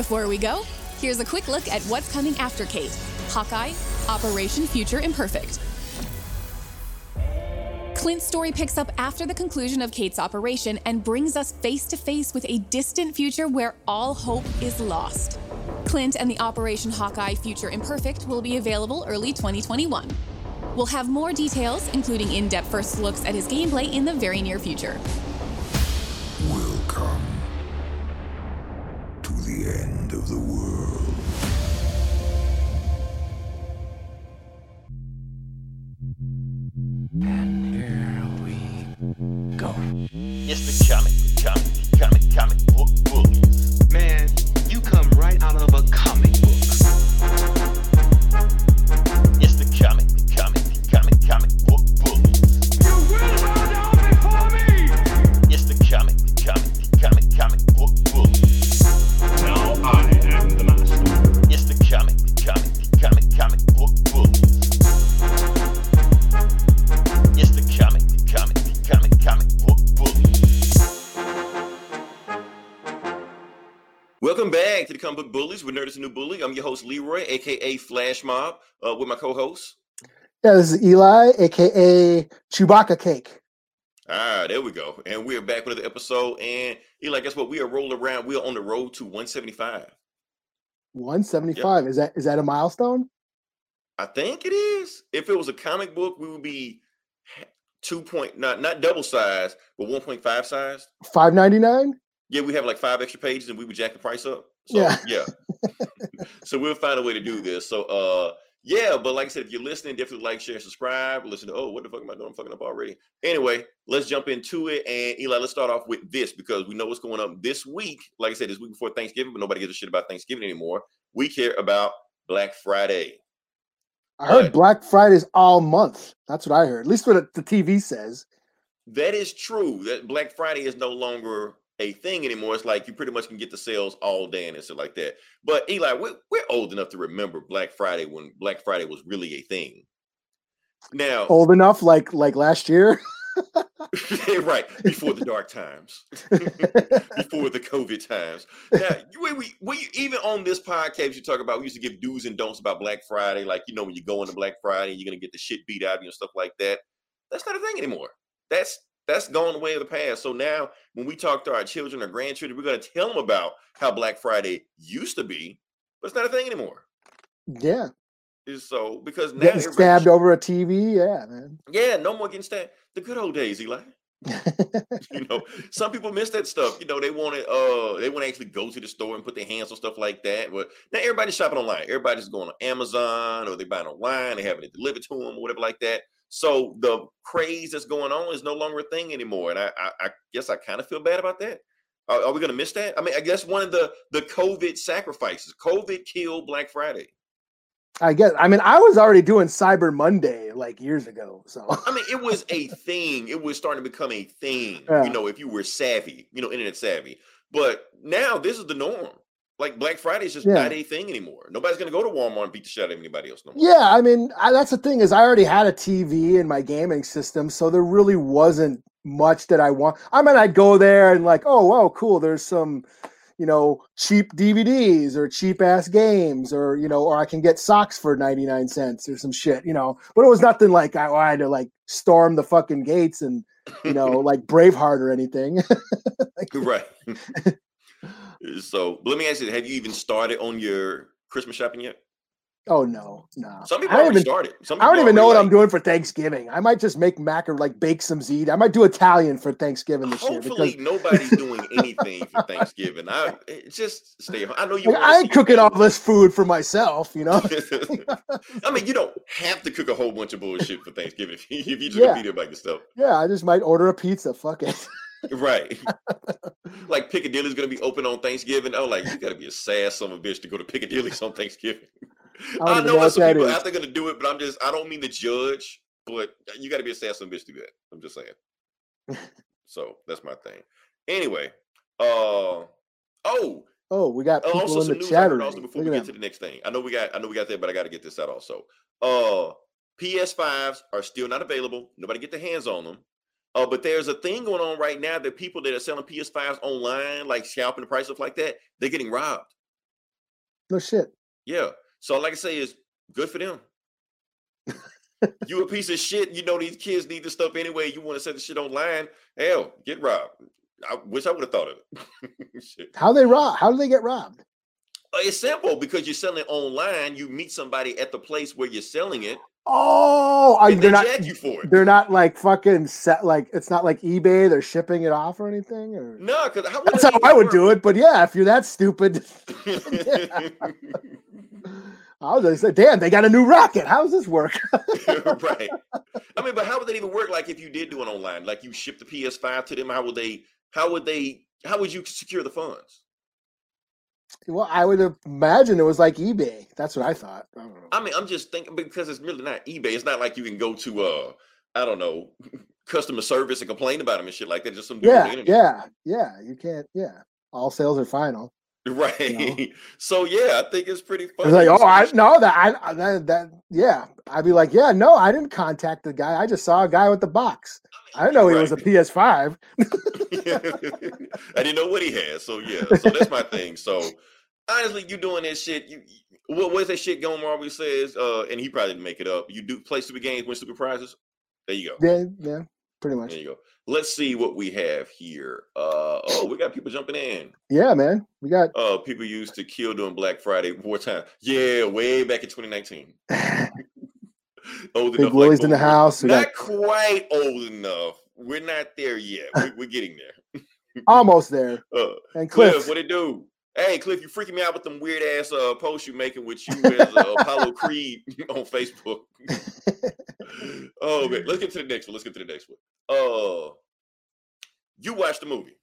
Before we go, here's a quick look at what's coming after Kate Hawkeye, Operation Future Imperfect. Clint's story picks up after the conclusion of Kate's operation and brings us face to face with a distant future where all hope is lost. Clint and the Operation Hawkeye Future Imperfect will be available early 2021. We'll have more details, including in depth first looks at his gameplay, in the very near future. The world. With Nerd is New Bully. I'm your host Leroy, aka Flash Mob, uh, with my co-host. Yeah, this is Eli, aka Chewbacca Cake. Ah, there we go. And we're back with another episode. And Eli, guess what? We are rolling around. We are on the road to 175. 175. Is that is that a milestone? I think it is. If it was a comic book, we would be two point not not double size, but 1.5 size. 599? Yeah, we have like five extra pages and we would jack the price up. So Yeah. yeah. so we'll find a way to do this. So uh yeah, but like I said, if you're listening, definitely like, share, subscribe. Listen to oh, what the fuck am I doing? I'm fucking up already. Anyway, let's jump into it. And Eli, let's start off with this because we know what's going on this week. Like I said, this week before Thanksgiving, but nobody gives a shit about Thanksgiving anymore. We care about Black Friday. I heard Right. Black Friday's all month. That's what I heard. At least what the TV says. That is true. That Black Friday is no longer a thing anymore. It's like you pretty much can get the sales all day and stuff like that. But Eli, we're, we're old enough to remember Black Friday when Black Friday was really a thing. Now, Old enough, like like last year. right before the dark times, before the COVID times. Now, you- we, we, we even on this podcast, you talk about we used to give do's and don'ts about Black Friday. Like you know, when you go into Black Friday, you're gonna get the shit beat out of you and stuff like that. That's not a thing anymore. That's that's gone the way of the past. So now, when we talk to our children or grandchildren, we're gonna tell them about how Black Friday used to be, but it's not a thing anymore. yeah. Is so because now Getting stabbed over a TV. Yeah, man. Yeah, no more getting stabbed. The good old days, Eli. you know some people miss that stuff you know they want to uh they want to actually go to the store and put their hands on stuff like that but now everybody's shopping online everybody's going on amazon or they buying online they having it delivered to them or whatever like that so the craze that's going on is no longer a thing anymore and i i, I guess i kind of feel bad about that are, are we going to miss that i mean i guess one of the the covid sacrifices covid killed black friday I guess. I mean, I was already doing Cyber Monday like years ago. So I mean, it was a thing. It was starting to become a thing. Yeah. You know, if you were savvy, you know, internet savvy. But now this is the norm. Like Black Friday is just Yeah. not a thing anymore. Nobody's gonna go to Walmart and beat the shit out of anybody else no more. yeah, I mean, I, that's the thing is I already had a TV in my gaming system, so there really wasn't much that I want. I mean, I'd go there and like, oh, wow, cool. There's some, you know, cheap DVDs or cheap ass games, or you know, or I can get socks for ninety nine cents or some shit, you know. But it was nothing like I, I had to like storm the fucking gates and you know, like Braveheart or anything. right. so let me ask you, have you even started on your Christmas shopping yet? oh no, no. Some people I even, started. Some I don't even know what I'm doing for Thanksgiving. I might just make mac or like bake some ziti. I might do Italian for Thanksgiving this year Hopefully because nobody's doing anything for Thanksgiving. I eh, just stay home. I know you like, I ain't cooking all this food for myself, you know. I mean, you don't have to cook a whole bunch of bullshit for Thanksgiving if you, if you just Yeah. be there by yourself. yeah, I just might order a pizza. Fuck it. Right. like Piccadilly's gonna be open on Thanksgiving. Oh, like you gotta be a sad son of a bitch to go to Piccadilly's on Thanksgiving. don't I, know what some people is. out there gonna do it, but I'm just I don't mean to judge, but you gotta be a sad son of a bitch to do that. I'm just saying. so that's my thing. Anyway, uh oh, Oh, we got Uh, people also in some the news chat heard also before Look we get to the next thing. I know we got I know we got that, but I gotta get this out also. Uh PS5s are still not available. Nobody get their hands on them. Uh, but there's a thing going on right now that people that are selling PS5s online, like scalping the price stuff like that, they're getting robbed. No shit. Yeah. So like I say, is good for them. you a piece of shit. You know these kids need this stuff anyway. You want to set the shit online? Hell, get robbed. I wish I would have thought of it. Shit. How they rob? How do they get robbed? Uh, It's simple because you're selling it online. You meet somebody at the place where you're selling it, Oh, are, and they they're not. You for it. They're not like fucking set. Like it's not like eBay. They're shipping it off or anything. Or No, because how that's how I would do it. But yeah, if you're that stupid. I was gonna say, damn, they got a new rocket. How does this work? right. I mean, but how would that even work? Like, if you did do it online, like you ship the PS5 to them, how would they? How would they? How would you secure the funds? Well, I would imagine it was like eBay. That's what I thought. I don't know. I mean, I'm just thinking because it's really not eBay. It's not like you can go to uh, I don't know, customer service and complain about them and shit like that. Just some dude on the Yeah, yeah, yeah. You can't. Yeah, all sales are final. Right. So yeah, I think it's pretty It's like, oh, I know that I I- that, that yeah. I'd be like, yeah, no, I didn't contact the guy. I just saw a guy with the box. I know he was a PS5. I didn't know what he had. So yeah, so that's my thing. So honestly, you doing that shit. You what what's that shit Gilmore always says? Uh, and he probably didn't make it up. You do play stupid games, win stupid prizes. There you go. Yeah, yeah, pretty much. There you go. Let's see what we have here. Uh oh, we got people jumping in. Yeah, man. We got Uh, people used to kill during Black Friday wartime. Yeah, way back in 2019. Old Big enough, Willie's in the house. We got Not quite old enough. We're not there yet. We, we're getting there. almost there. Uh, And Cliff, Cliff, what it do? Hey, Cliff, you freaking me out with them weird ass uh, posts you're making with you as uh, Apollo Creed on Facebook. oh man, let's get to the next one. Let's get to the next one. Uh, you watched the movie.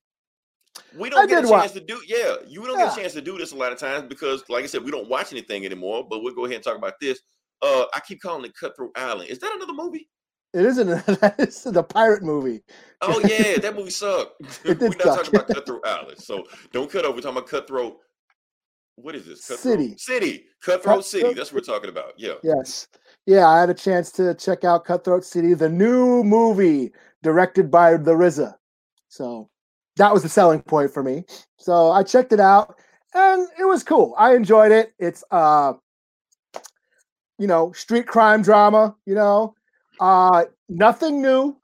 We don't I get a chance to do. Yeah, you don't get a chance to do this a lot of times because, like I said, we don't watch anything anymore. But we'll go ahead and talk about this. Uh, I keep calling it Cutthroat Island. Is that another movie? it isn't that is the pirate movie. Oh yeah, that movie sucked. We're not suck. talking about Cutthroat Island, so don't cut over. We're talking about Cutthroat. What is this? Cutthroat City. City. Cutthroat City. That's what we're talking about. Yeah. Yes. Yeah, I had a chance to check out Cutthroat City, the new movie directed by the RZA. So that was the selling point for me. So I checked it out and it was cool. I enjoyed it. It's uh you know, street crime drama, you know. Uh nothing new.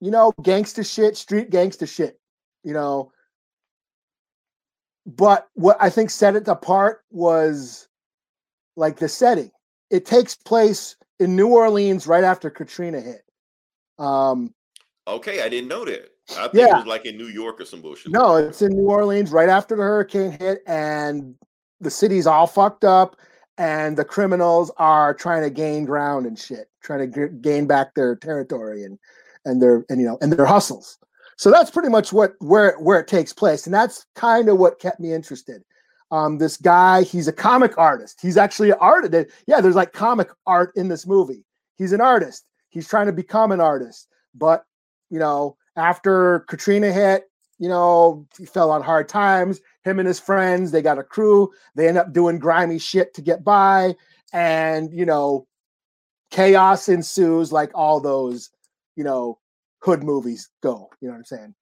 You know, gangster shit, street gangster shit, you know. But what I think set it apart was like the setting it takes place in New Orleans right after Katrina hit. Um, Okay, I didn't know that. I think Yeah. it was like in New York or some bullshit. no, it's in New Orleans right after the hurricane hit, and the city's all fucked up, and the criminals are trying to gain ground and shit, trying to g- gain back their territory and and their and you know and their hustles. So that's pretty much what where where it takes place, and that's kind of what kept me interested. Um, this guy, he's a comic artist. He's actually an artist. Yeah, there's like comic art in this movie. He's an artist. He's trying to become an artist, but you know, after Katrina hit, you know, he fell on hard times. Him and his friends, they got a crew. They end up doing grimy shit to get by, and you know, chaos ensues like all those, you know, hood movies go. You know what I'm saying?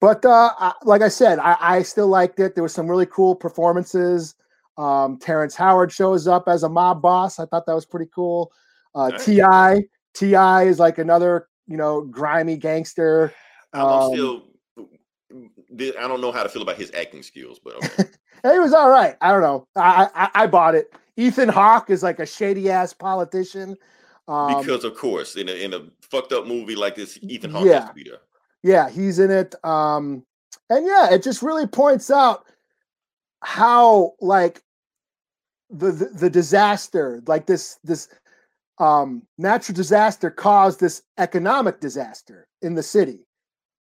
But uh, I, like I said, I, I still liked it. There was some really cool performances. Um, Terrence Howard shows up as a mob boss. I thought that was pretty cool. Uh, Ti Ti is like another, you know, grimy gangster. I'm, I'm um, still. I don't know how to feel about his acting skills, but okay. He was all right. I don't know. I I, I bought it. Ethan Hawke is like a shady ass politician. Um, because of course, in a in a fucked up movie like this, Ethan Hawke Yeah. has to be there. yeah, he's in it. Um, and yeah, it just really points out how like the the, the disaster, like this this um natural disaster caused this economic disaster in the city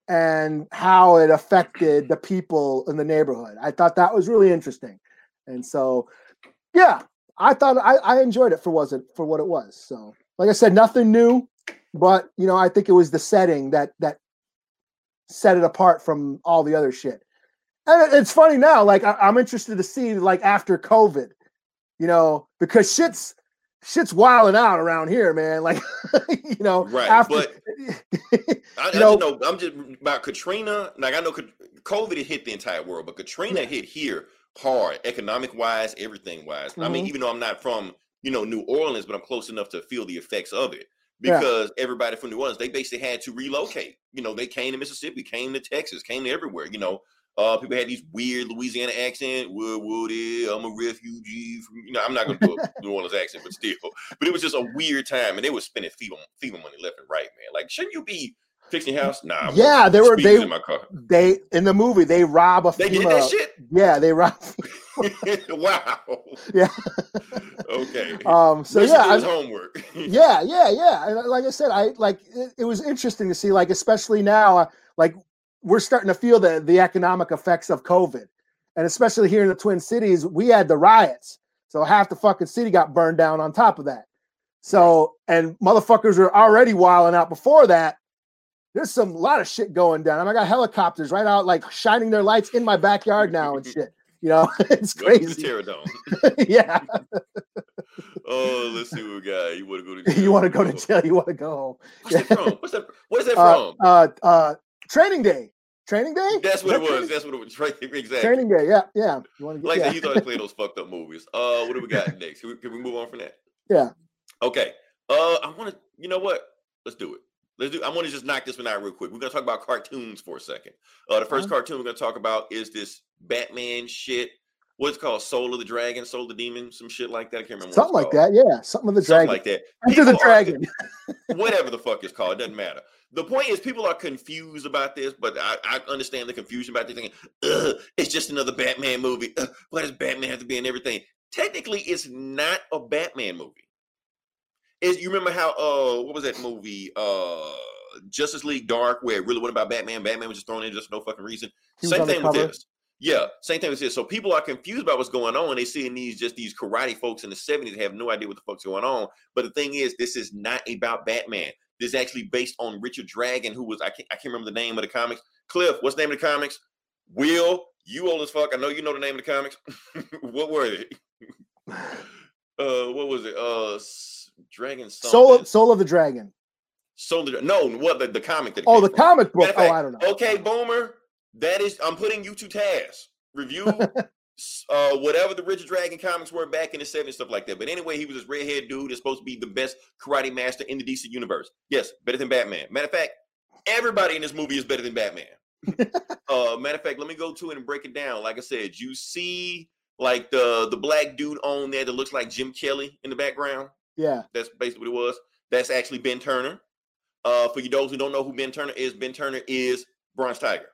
and how it affected the people in the neighborhood. I thought that was really interesting. And so yeah, I thought I, I enjoyed it for was it for what it was. So like I said, nothing new, but you know, I think it was the setting that that set it apart from all the other shit. And it's funny now, like I, I'm interested to see like after COVID, you know, because shit's shit's wilding out around here, man. Like, you know, Right, after, but I, I know- know I'm just about Katrina. Like I know COVID hit the entire world, but Katrina Yeah. hit here hard, economic wise, everything wise. I mean, Mhm. even though I'm not from you know New Orleans, but I'm close enough to feel the effects of it Yeah. because everybody from New Orleans they basically had to relocate. You know, they came to Mississippi, came to Texas, came to everywhere. You know, uh, people had these weird Louisiana accent. Wood Woody, I'm a refugee from. You know, I'm not gonna do a New Orleans accent, but still. But it was just a weird time, and they were spending FEMA, FEMA money left and right, man. Like, shouldn't you be fixing your house? Nah. I'm Yeah, they were- they- in my car. They in the movie they rob a They did that shit. Yeah, they rob. wow. Yeah. Okay. Um. So Richard yeah, I- homework. yeah, yeah, yeah. And like I said, I like it, it was interesting to see, like especially now, uh, like we're starting to feel the the economic effects of COVID, and especially here in the Twin Cities, we had the riots, so half the fucking city got burned down. On top of that, so and motherfuckers were already wilding out before that. There's some lot of shit going down. I, mean, I got helicopters right out, like shining their lights in my backyard now and shit. You know, it's crazy. Yeah, Oh, let's see what we got. You want to go to jail? you want to go to Oh. jail? You want to go home? What's that from? What's that? What is that uh, from? uh, uh, training day. Training day. That's what it was. Training, That's what it was. Right. Exactly. training day. Yeah, yeah. You want to Like get? I Yeah. you thought played those fucked up movies. Uh, what do we got next? Can we, can we move on from that? Yeah. Okay. Uh, I want to. You know what? Let's do it. Let's do. I want to just knock this one out real quick. We're gonna talk about cartoons for a second. Uh, the 1st Uh-huh. cartoon we're gonna talk about is this Batman shit. What's called? Soul of the Dragon, Soul of the Demon, some shit like that. I can't remember. Something like called. that. Yeah, something of the Something dragon. like that. Enter the are- dragon. whatever the fuck it's called, it doesn't matter. The point is, people are confused about this, but I, I understand the confusion about this. Ugh, it's just another Batman movie. Ugh, why does Batman have to be in everything? Technically, it's not a Batman movie. Is you remember how uh what was that movie uh Justice League Dark where it really wasn't about Batman? Batman was just thrown in just for no fucking reason. Same thing with this. Yeah, same thing with this. So people are confused about what's going on. They seeing these just these karate folks in the 70s have no idea what the fuck's going on. But the thing is, this is not about Batman. This is actually based on Richard Dragon, who was I can't I can't remember the name of the comics. Cliff, what's the name of the comics? Will, you old as fuck. I know you know the name of the comics. what were they? Uh, what was it? Uh, Dragon something. Soul, soul of the dragon. Soul of the- no, what the, the comic that Oh, the from. comic book. Matter of Oh, I don't know. Okay, Boomer, that is I'm putting you to task. Review uh whatever the Richard Dragon comics were back in the 70s, stuff like that. But anyway, he was this redhead dude that's supposed to be the best karate master in the DC universe. Yes, better than Batman. Matter of fact, everybody in this movie is better than Batman. uh matter of fact, let me go to it and break it down. Like I said, you see like the the black dude on there that looks like Jim Kelly in the background. Yeah. That's basically what it was. That's actually Ben Turner. Uh, for you those who don't know who Ben Turner is, Ben Turner is Bronze Tiger.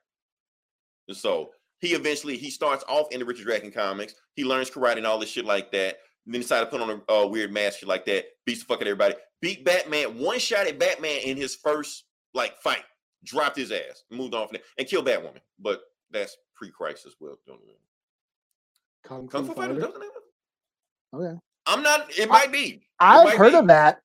And so he eventually he starts off in the Richard Dragon comics. He learns karate and all this shit like that. And then decided to put on a uh, weird mask shit like that. Beats the fuck out of everybody. Beat Batman. One shot at Batman in his first like fight. Dropped his ass. Moved on from there and killed Batwoman. But that's pre-crisis. Well, don't know. Kung, Kung Fu Fighter. Fighter. That's the name of it? Okay. I'm not. It might be. I've might heard be. of that.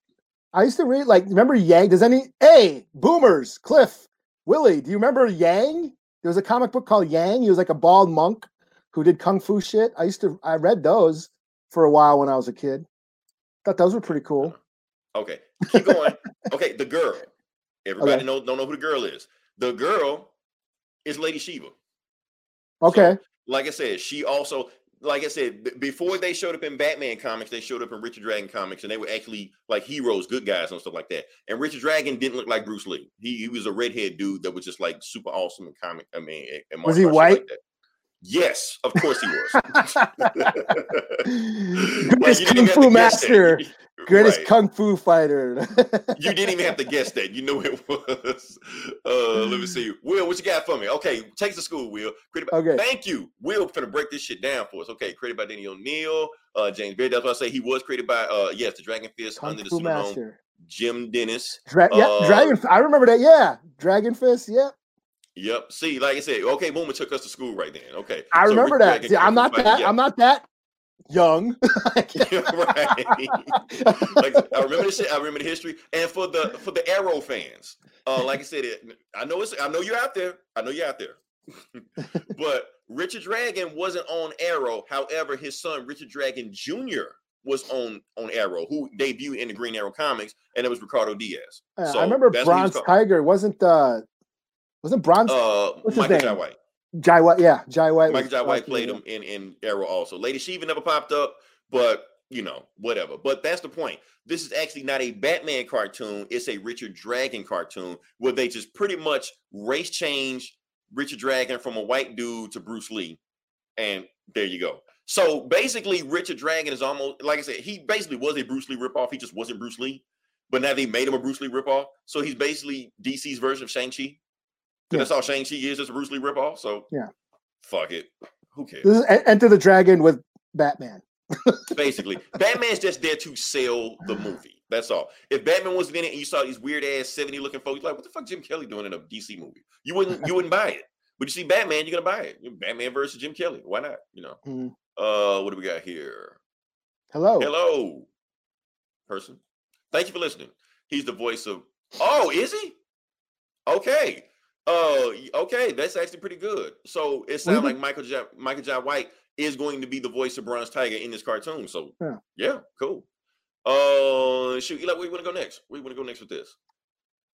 I used to read like remember Yang? Does any hey boomers, Cliff, Willie, do you remember Yang? There was a comic book called Yang. He was like a bald monk who did kung fu shit. I used to I read those for a while when I was a kid. Thought those were pretty cool. Okay, keep going. okay, the girl. Everybody Okay. know don't know who the girl is. The girl is Lady Shiva. Okay. Like I said, she also, like I said, b- before they showed up in Batman comics, they showed up in Richard Dragon comics, and they were actually like heroes, good guys, and stuff like that. And Richard Dragon didn't look like Bruce Lee. He, he was a redhead dude that was just like super awesome in comic. I mean, and- and Was he white? Like that. Yes, of course he was. Greatest didn't kung fu to master. Greatest Right. kung fu fighter. You didn't even have to guess that. You knew it was. Uh, let me see. Will, what you got for me? Okay, take us to school, Will. Created by, Okay. Thank you. Will finna break this shit down for us. Okay, created by Denny O'Neil, uh, James Beard. That's what I say he was created by uh yes, the Dragon Fist kung under the pseudonym. Jim Dennis. Dra- yeah, Uh, Dragon. I remember that. Yeah, Dragon Fist. Yeah, Yep. See, like I said, okay, Boomer took us to school right then. Okay. I So remember that. See, I'm not that. I'm not that young. right. like I remember the shit. I remember the history. And for the for the Arrow fans, uh, like I said, it, I know it's I know you're out there. I know you're out there. but Richard Dragon wasn't on Arrow. However, his son Richard Dragon Jr. was on on Arrow, who debuted in the Green Arrow comics, and it was Ricardo Diaz. So I remember that's what he was Bronze. Tiger wasn't uh wasn't Bronze Uh, What's his Michael name? Jai White. Jai White, yeah, Jai White. Michael Jai White played him in in Arrow also. Lady Shiva never popped up, but you know whatever. But that's the point. This is actually not a Batman cartoon. It's a Richard Dragon cartoon where they just pretty much race change Richard Dragon from a white dude to Bruce Lee, and there you go. So basically, Richard Dragon is almost like I said. He basically was a Bruce Lee ripoff. He just wasn't Bruce Lee. But now they made him a Bruce Lee ripoff. So he's basically DC's version of Shang-Chi. 'Cause Yeah. That's all Shang-Chi is, just a Bruce Lee ripoff. So Yeah. fuck it. Who cares? This is Enter the Dragon with Batman. Basically, Batman's just there to sell the movie. That's all. If Batman wasn't in it and you saw these weird ass 70 looking folks, like, what the fuck Jim Kelly doing in a DC movie? You wouldn't you wouldn't buy it. But you see Batman, you're gonna buy it. Batman versus Jim Kelly. Why not? You know. Mhm. Uh what do we got here? Hello. Hello, person. Thank you for listening. He's the voice of. Oh, is he? Okay. Y- okay. That's actually pretty good. So it sounds like Michael Jai Michael Jai White is going to be the voice of Bronze Tiger in this cartoon. So Yeah. yeah, cool. Uh, shoot, Eli, where you want to go next? Where you want to go next with this?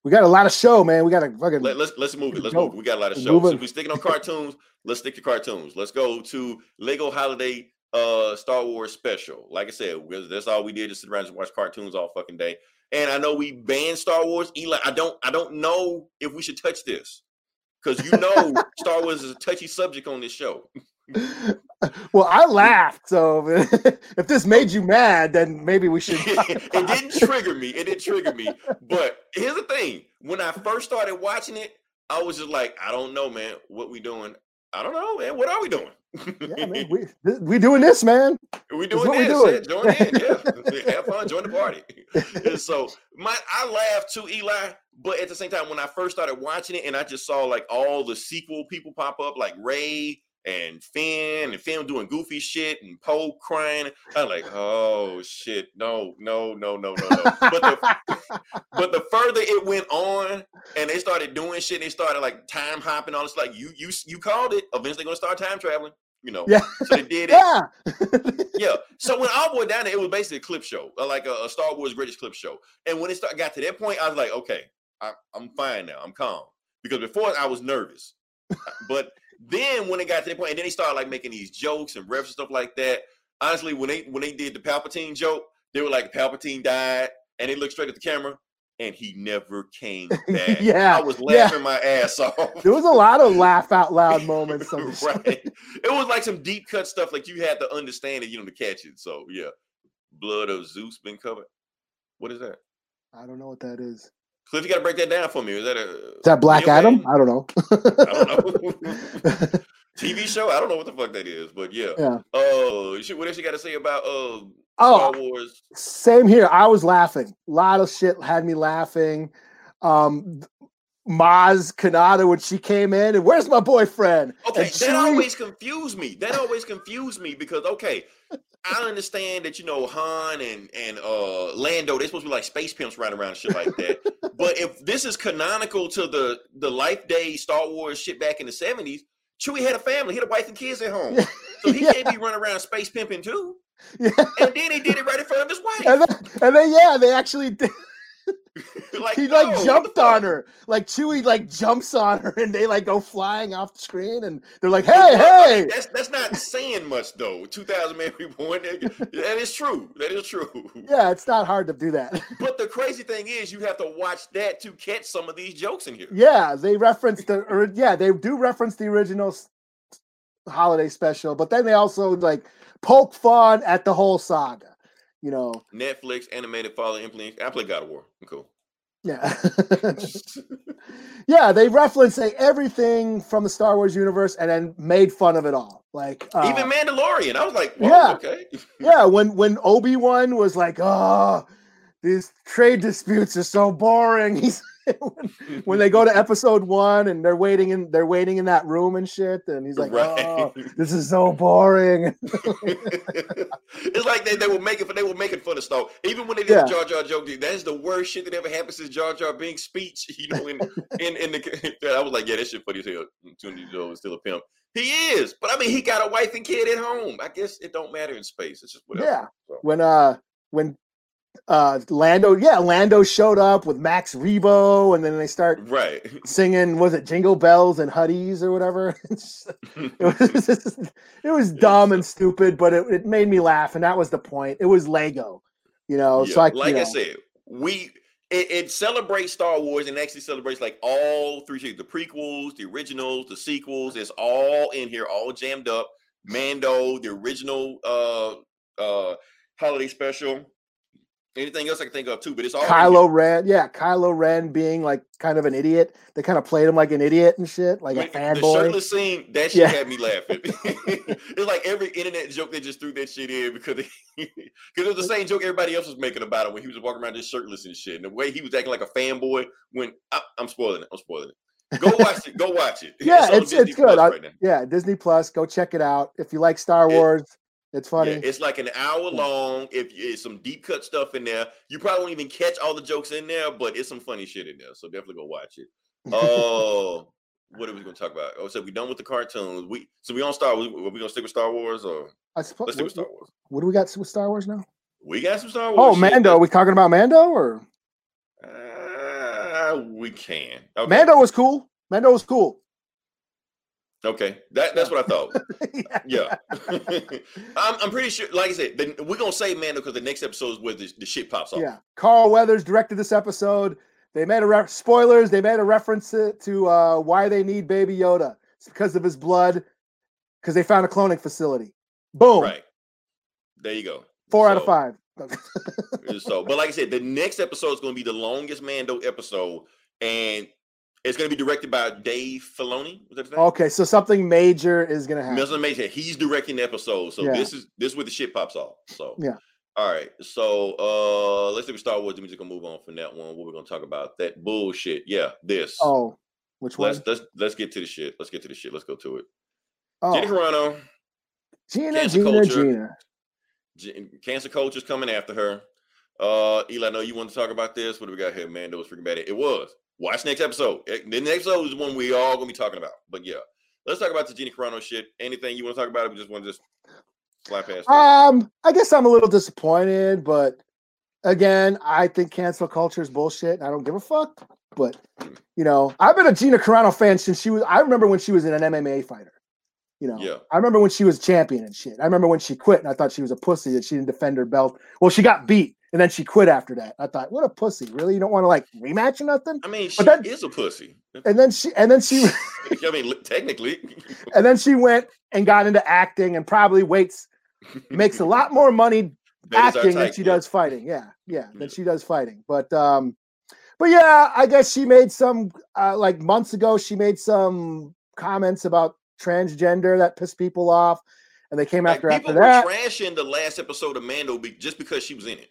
We got a lot of show, man. We got a fucking. Let, let's let's move it. Let's Go. move. it. We got a lot of move So it. we're sticking on cartoons. let's stick to cartoons. Let's go to Lego Holiday uh Star Wars special. Like I said, that's all we did is sit around and watch cartoons all fucking day. And I know we banned Star Wars. Eli, I don't I don't know if we should touch this. Because you know Star Wars is a touchy subject on this show. well, I laughed. So if this made you mad, then maybe we should. it didn't trigger me. It didn't trigger me. But here's the thing: when I first started watching it, I was just like, I don't know, man. What we doing? I don't know, man. What are we doing? Yeah, man, we we doing this, man. we doing what we this. doing. yeah, Join in, yeah. Have fun, join the party. And so my I laughed too, Eli. But at the same time, when I first started watching it, and I just saw like all the sequel people pop up, like Rey and Finn, and Finn doing goofy shit, and Poe crying. I'm like, oh shit, no, no, no, no, no, no. But the but the further it went on, and they started doing shit, they started like time hopping, all this. Like you, you, you called it. Eventually, gonna start time traveling. You know. Yeah. So they did it. yeah. Yeah. So when all went down there, it was basically a clip show, uh, like a, a Star Wars greatest clip show. And when it start, got to that point, I was like, okay, I, I'm fine now. I'm calm because before I was nervous, Uh, but then when it got to that point, and then they started like making these jokes and refs and stuff like that. Honestly, when they when they did the Palpatine joke, they were like Palpatine died, and they looked straight at the camera, and he never came back. Yeah, I was yeah. laughing my ass off. There was a lot of laugh out loud moments. The right. It was like some deep cut stuff, like you had to understand it, you know, to catch it. So yeah, blood of Zeus been covered. What is that? I don't know what that is. Cliff, you got to break that down for me. Is that a Is that Black Adam? I don't know. I don't know. TV show? I don't know what the fuck that is, but yeah. Yeah. Oh, shit, what else you got to say about uh Oh, Star Wars? Same here. I was laughing. A lot of shit had me laughing. Um Maz Kanata when she came in and where's my boyfriend? Okay, And that Chewie- always confused me. That always confused me because okay, I understand that you know Han and and uh Lando they're supposed to be like space pimps running around and shit like that. but if this is canonical to the the life day Star Wars shit back in the seventies, Chewie had a family, he had a wife and kids at home, so he Yeah. can't be running around space pimping too. Yeah. And then he did it right in front of his wife. And then, and then yeah, they actually did. like He like the jumped on her. Like Chewie like jumps on her and they like go flying off the screen and they're like, hey, hey. That's that's not saying much though. Two thousand man reborn. That that is true. That is true. Yeah, it's not hard to do that. But the crazy thing is, you have to watch that to catch some of these jokes in here. Yeah, they reference the or, yeah, they do reference the original holiday special, but then they also like poke fun at the whole saga. You know, Netflix animated father influence. I play God of War. I'm cool. yeah. yeah, they reference like, everything from the Star Wars universe and then made fun of it all. Like uh, Even Mandalorian. I was like, yeah. okay. yeah, when when Obi-Wan was like, "Oh, these trade disputes are so boring." He's when, when they go to episode 1 and they're waiting in they're waiting in that room and shit and he's like, Right. "Oh, this is so boring." it's like they, they were making for they were making fun of Star. Even when they did Yeah. the Jar Jar joke, that's the worst shit that ever happened since Jar Jar Binks' speech. You know, in in, in the I was like, yeah, that shit funny as hell. Twenty years old, still a pimp. He is, but I mean, he got a wife and kid at home. I guess it don't matter in space. It's just whatever. Yeah. So, When uh when uh Lando, yeah, Lando showed up with Max Rebo, and then they start Right. singing, was it Jingle Bells and Huddies or whatever? It was just- it was dumb and stupid, but it, it made me laugh, and that was the point. It was Lego, you know. So I, like you I know, said, we it, it celebrates Star Wars and actually celebrates like all three series, the prequels, the originals, the sequels. It's all in here, all jammed up. Mando, the original uh uh holiday special. Anything else I can think of too, but it's all. Kylo Ren, yeah, Kylo Ren being like kind of an idiot. They kind of played him like an idiot and shit, like a fanboy. the shirtless scene that shit Yeah. had me laughing. it's like every internet joke they just threw that shit in because because it was the same joke everybody else was making about it when he was walking around just shirtless and shit. And the way he was acting like a fanboy when I, I'm spoiling it. I'm spoiling it. Go watch it. Go watch it. Yeah, on it's- it's good. Plus I- Yeah, Disney Plus, go check it out. If you like Star It- Wars, it's funny. Yeah, it's like an hour long. If it's some deep cut stuff in there, you probably won't even catch all the jokes in there, but it's some funny shit in there. So definitely go watch it. Oh, what are we gonna talk about? Oh, so we done with the cartoons. We so we on Star. Wars. Are we gonna stick with Star Wars or I suppose. let's stick What, with Star Wars? what do we got with Star Wars now? We got some Star Wars. Oh, shit. Mando. Are we talking about Mando or Uh, we can. Okay. Mando was cool. Mando was cool. Okay, that that's what I thought. yeah. I'm, I'm pretty sure. Like I said, the, we're gonna say Mando because the next episode is where the, the shit pops off. Yeah. Carl Weathers directed this episode. They made a ref- spoilers. They made a reference to, to uh, why they need Baby Yoda. It's because of his blood. Because they found a cloning facility. Boom. Right. There you go. Four out of five. So, but like I said, the next episode is going to be the longest Mando episode, and it's going to be directed by Dave Filoni. Was that his name? okay, so something major is gonna happen. Doesn't make sense. He's directing the episode, so Yeah. this is this is where the shit pops off. So Yeah. All right. So uh let's do Star Wars. Then we're just gonna move on from that one. What we're gonna talk about that bullshit. Yeah, this. Oh, which one? let's let's let's get to the shit. Let's get to the shit. Let's go to it. Oh, Jenny Carano, Gina, Gina, culture. Gina. J- cancer culture's coming after her. Uh Eli, I know you want to talk about this. What do we got here? Mando was freaking bad. It was. Watch next episode. Eh, The next episode is one we all gonna be talking about. But yeah. Let's talk about the Jenny Carano shit. Anything you want to talk about? We just want to just slap past it? Um, I guess I'm a little disappointed, but again, I think cancel culture is bullshit. and I don't give a fuck. But you know, I've been a Gina Carano fan since she was. I remember when she was an MMA fighter. You know, Yeah. I remember when she was champion and shit. I remember when she quit and I thought she was a pussy that she didn't defend her belt. Well, she got beat and then she quit after that. I thought, what a pussy! Really, you don't want to like rematch or nothing? I mean, she then- is a pussy. And then she, and then she, I mean, technically. and then she went and got into acting and probably waits makes a lot more money That is our acting than she yeah. does fighting. Yeah, yeah, Yeah. than she does fighting. But um, but yeah, I guess she made some uh, like months ago. She made some comments about transgender that pissed people off, and they came Like, after people after were that. trashing the last episode of Mando be- just because she was in it.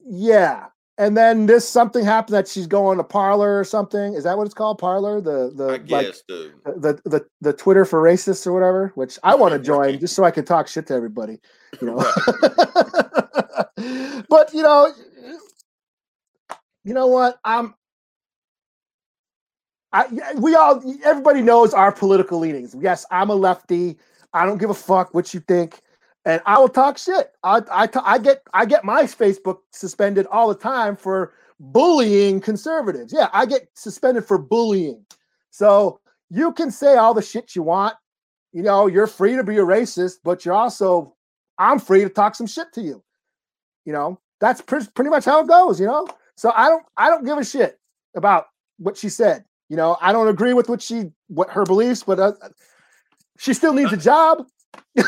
Yeah, and then this something happened that she's going to Parler or something. Is that what it's called? Parler, the the I like the the the the Twitter for racists or whatever, which I want to join just so I can talk shit to everybody, you know. but you know, you know what? I'm. I we all everybody knows our political leanings. Yes, I'm a lefty. I don't give a fuck what you think, and I will talk shit. I I, I get I get my Facebook suspended all the time for bullying conservatives. Yeah, I get suspended for bullying. So you can say all the shit you want. You know, you're free to be a racist, but you're also, I'm free to talk some shit to you. You know, that's pre- pretty much how it goes. You know, so I don't, I don't give a shit about what she said. You know, I don't agree with what she, what her beliefs, but uh, she still needs a job.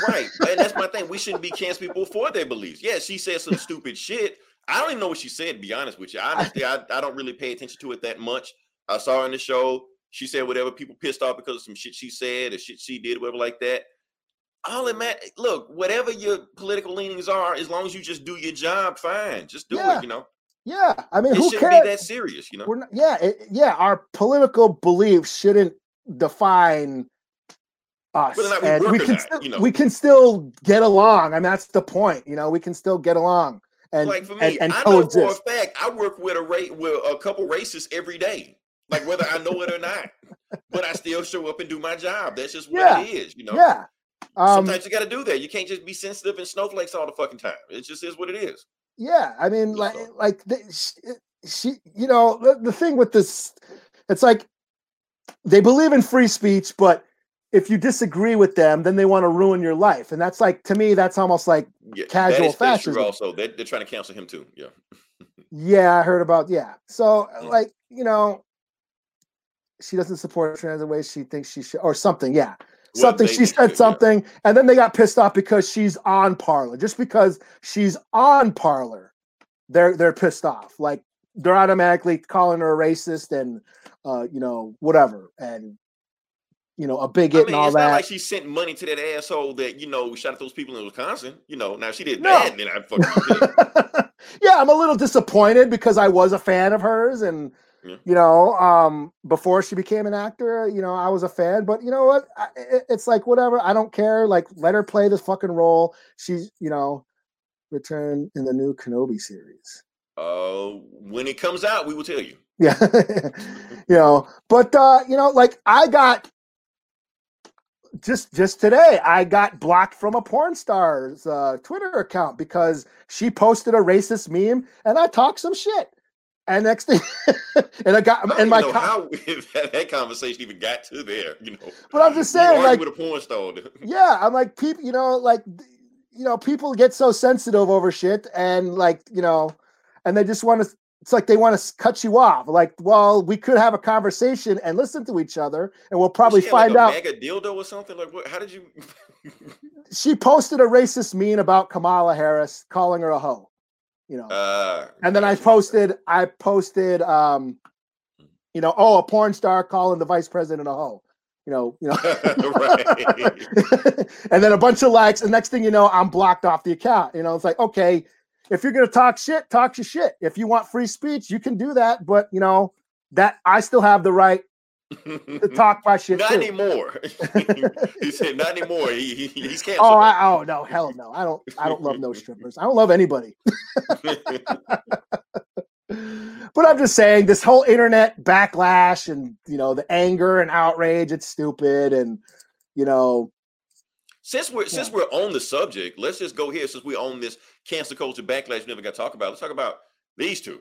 Right, and that's my thing. We shouldn't be canceling people for their beliefs. Yeah, she said some stupid shit. I don't even know what she said. To be honest with you, honestly, I, I don't really pay attention to it that much. I saw her in the show. She said whatever people pissed off because of some shit she said or shit she did, whatever like that. All it matter, look, whatever your political leanings are, as long as you just do your job, fine. Just do Yeah. it. You know, Yeah, I mean, it who shouldn't cares? be that serious. You know, not, yeah, it, yeah. Our political beliefs shouldn't define us, we and we can not, still, you know. we can still get along. and that's the point. You know, we can still get along and like for me, and, and I know for a fact I work with a ra- with a couple racists every day, like whether I know it or not. But I still show up and do my job. That's just what Yeah. it is, you know. Yeah. Um, Sometimes you got to do that. You can't just be sensitive and snowflakes all the fucking time. It just is what it is. Yeah, I mean, like, so. like the, she, she, you know, the, the thing with this, it's like they believe in free speech, but if you disagree with them, then they want to ruin your life, and that's like to me, that's almost like, Yeah, Casual is- that's fascism. Also, they're, they're trying to cancel him too. Yeah. yeah, I heard about, yeah. So, Mm. like, you know, she doesn't support trans the way she thinks she should, or something. Yeah, something. they She said that, yeah. something, and then they got pissed off because she's on Parler. Just because she's on Parler, they're they're pissed off. Like they're automatically calling her a racist and uh, you know whatever, and you know a bigot I mean, and all it's that. not like she sent money to that asshole that you know shot at those people in Wisconsin. You know, now she did No. that, then I fucking yeah, I'm a little disappointed because I was a fan of hers and Yeah. you know, um before she became an actor, you know, I was a fan, but you know what? I, it- it's like whatever, I don't care. Like let her play this fucking role. She's, you know, return in the new Kenobi series. Uh, when it comes out, we will tell you. Yeah. you know, but uh, you know, like I got just just today, I got blocked from a porn star's uh, Twitter account because she posted a racist meme and I talked some shit. And next thing, and I got I and my know co- how that conversation even got to there. You know, But I'm just saying, like, with a porn star. yeah, I'm like people, you know, like you know, people get so sensitive over shit, and like you know, and they just want to. It's like they want to cut you off. Like, well, we could have a conversation and listen to each other, and we'll probably had, like, a out. Mega dildo or something. Like, what? How did you? She posted a racist meme about Kamala Harris, calling her a hoe. You know, uh, and then I posted, I posted, um, you know, oh, a porn star calling the vice president a hoe. You know, you know. and then a bunch of likes. And next thing you know, I'm blocked off the account. You know, it's like, okay, if you're gonna talk shit, talk your shit. If you want free speech, you can do that. But you know, that I still have the right to talk my shit Not too. anymore. he said, "Not anymore." He, he, he's oh, canceled. Oh, I, oh no, hell no. I don't I don't love no strippers. I don't love anybody. But I'm just saying this whole internet backlash and you know the anger and outrage, it's stupid and you know, since we're since we're on the subject, let's just go here. Since we own this cancel culture backlash, we never got to talk about. Let's talk about these two.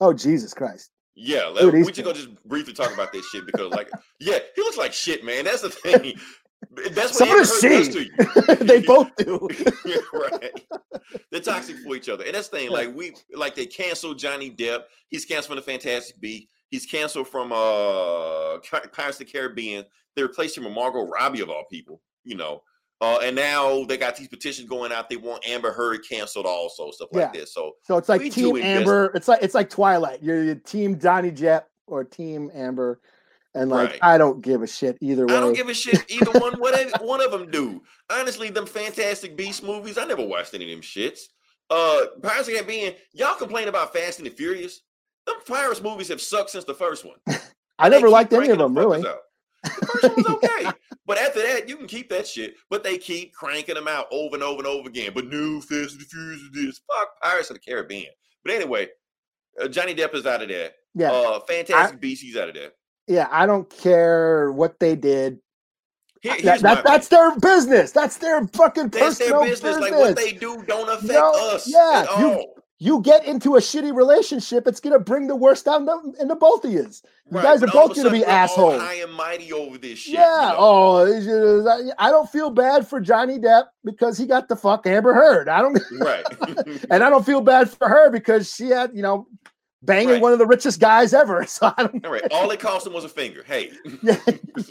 oh Jesus Christ. Yeah, let, we just gonna just briefly talk about this shit because, like, yeah, he looks like shit, man. That's the thing. That's what So Amber does Heard does she. to you. they both do. Yeah, right. They're toxic for each other. And that's the thing, like we like they canceled Johnny Depp. He's canceled from the Fantastic Beast. He's canceled from uh Pirates of the Caribbean. They replaced him with Margot Robbie of all people, you know. Uh, and now they got these petitions going out. They want Amber Heard canceled also, stuff like Yeah. this. So So it's like Team Amber. It's like it's like Twilight. You're, you're Team Johnny Depp or Team Amber, and like Right. I don't give a shit either way. I don't give a shit either one. Whatever one of them do. Honestly, them Fantastic Beast movies, I never watched any of them shits. Uh, Pirates of the Caribbean, y'all complain about Fast and the Furious. Them Pirates movies have sucked since the first one. I They never liked any of them really. out. The first one was okay, but after that, you can keep that shit. But they keep cranking them out over and over and over again. But new Fast and the Furious is this. Fuck Pirates of the Caribbean. But anyway, uh, Johnny Depp is out of there. Yeah, Uh, Fantastic Beasts, he's out of there. yeah. I don't care what they did. Here- That, that- that's their business. That's their fucking That's their personal business. Like what they do don't affect No, us yeah, at you- all. You get into a shitty relationship, it's gonna bring the worst down the, into both of you. You Right, guys are but all of both gonna be sudden we're all assholes. I am mighty over this shit. Yeah. you know? Oh, I I don't feel bad for Johnny Depp because he got the fuck Amber Heard. I don't, right. and I don't feel bad for her because she had, you know, banging Right. one of the richest guys ever. So I don't. all right. All it cost him was a finger. Hey. Yeah,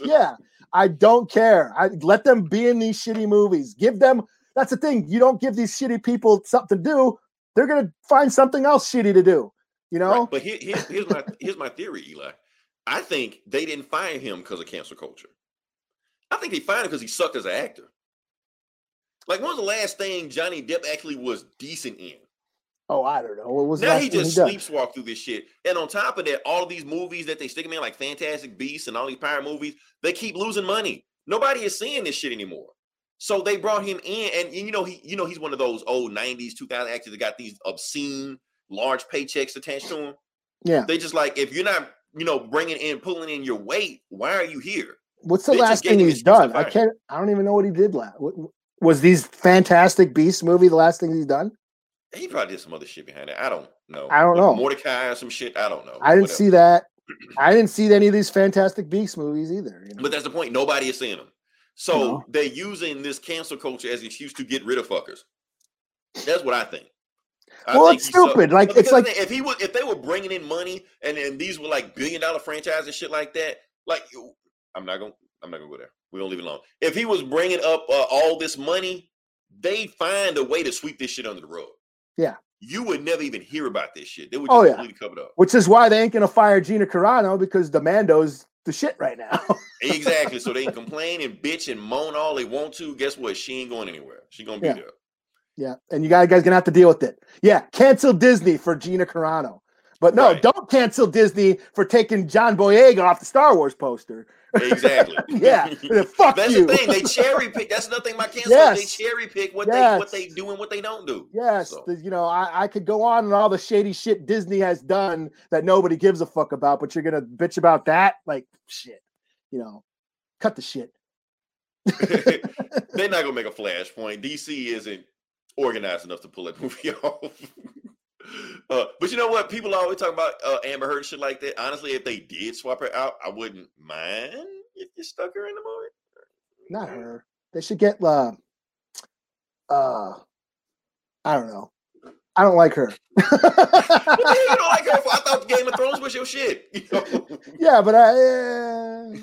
yeah. I don't care. I let them be in these shitty movies. Give them. That's the thing. You don't give these shitty people something to do. They're gonna find something else shitty to do. You know. Right. But here, here- here's my here's my theory, Eli. I think they didn't fire him because of cancel culture. I think they fired him because he sucked as an actor. Like, when was the last thing Johnny Depp actually was decent in? Oh, I don't know. What was Now he just done? sleepwalk through this shit. And on top of that, all of these movies that they stick him in, like Fantastic Beasts and all these pirate movies, they keep losing money. Nobody is seeing this shit anymore. So they brought him in, and, you know he, you know he's one of those old '90s, 2000 actors that got these obscene, large paychecks attached to him. Yeah. They just like if you're not, you know, bringing in, pulling in your weight, why are you here? What's the They last thing he's done? I can't. I don't even know what he did last. What, was these Fantastic Beasts movie the last thing he's done? he probably did some other shit behind it. I don't know. I don't Like know. Mortdecai or some shit. I don't know. I didn't Whatever. see that. I didn't see any of these Fantastic Beasts movies either. you know? But that's the point. Nobody is seeing them. So No. they're using this cancel culture as an excuse to get rid of fuckers. That's what I think. I Well, think it's stupid. Like, it's like- if he was if they were bringing in money and and these were like billion dollar franchises and shit like that, like I'm not gonna I'm not gonna go there. We're gonna leave it alone. If he was bringing up uh, all this money, they find a way to sweep this shit under the rug. Yeah. you would never even hear about this shit. They would just Oh, yeah. completely cover it up. Which is why they ain't gonna fire Gina Carano because the Mando's the shit right now. Exactly. So they can complain and bitch and moan all they want to. Guess what? She ain't going anywhere. She gonna be Yeah. there. yeah, and you guys guys gonna have to deal with it. Yeah, cancel Disney for Gina Carano. But no, Right. don't cancel Disney for taking John Boyega off the Star Wars poster. Exactly. Yeah, fuck That's you. the thing. They cherry pick. That's another thing about cancel. Yes. They cherry pick what they what they do and what they don't do. Yes, So, you know, I, I could go on and all the shady shit Disney has done that nobody gives a fuck about, but you're gonna bitch about that? Like shit, you know, cut the shit. they're not gonna make a flashpoint. DC isn't organized enough to pull that movie off. Uh, but you know what? People always talk about uh, Amber Heard shit like that. Honestly, if they did swap her out, I wouldn't mind if you stuck her in the movie. Not her. They should get uh, uh, I don't know. I don't like her. What the hell you don't like her? I thought Game of Thrones was your shit. You know? yeah, but I, uh,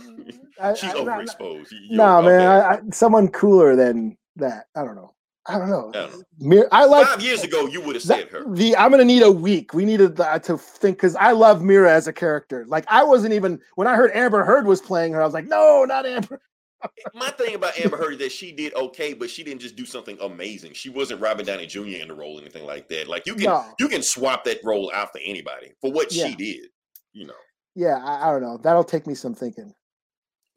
I She's I, overexposed. No, man. I, I, someone cooler than that. I don't know. I don't know. I don't know. I like Five years ago, you would have said her. the. I'm gonna need a week. We needed to think because I love Mera as a character. Like I wasn't even when I heard Amber Heard was playing her. I was like, no, not Amber. My thing about Amber Heard is that she did okay, but she didn't just do something amazing. She wasn't Robert Downey Jr. in the role, or anything like that. Like you can No. you can swap that role out for anybody for what Yeah. she did. You know, Yeah, I, I don't know. That'll take me some thinking.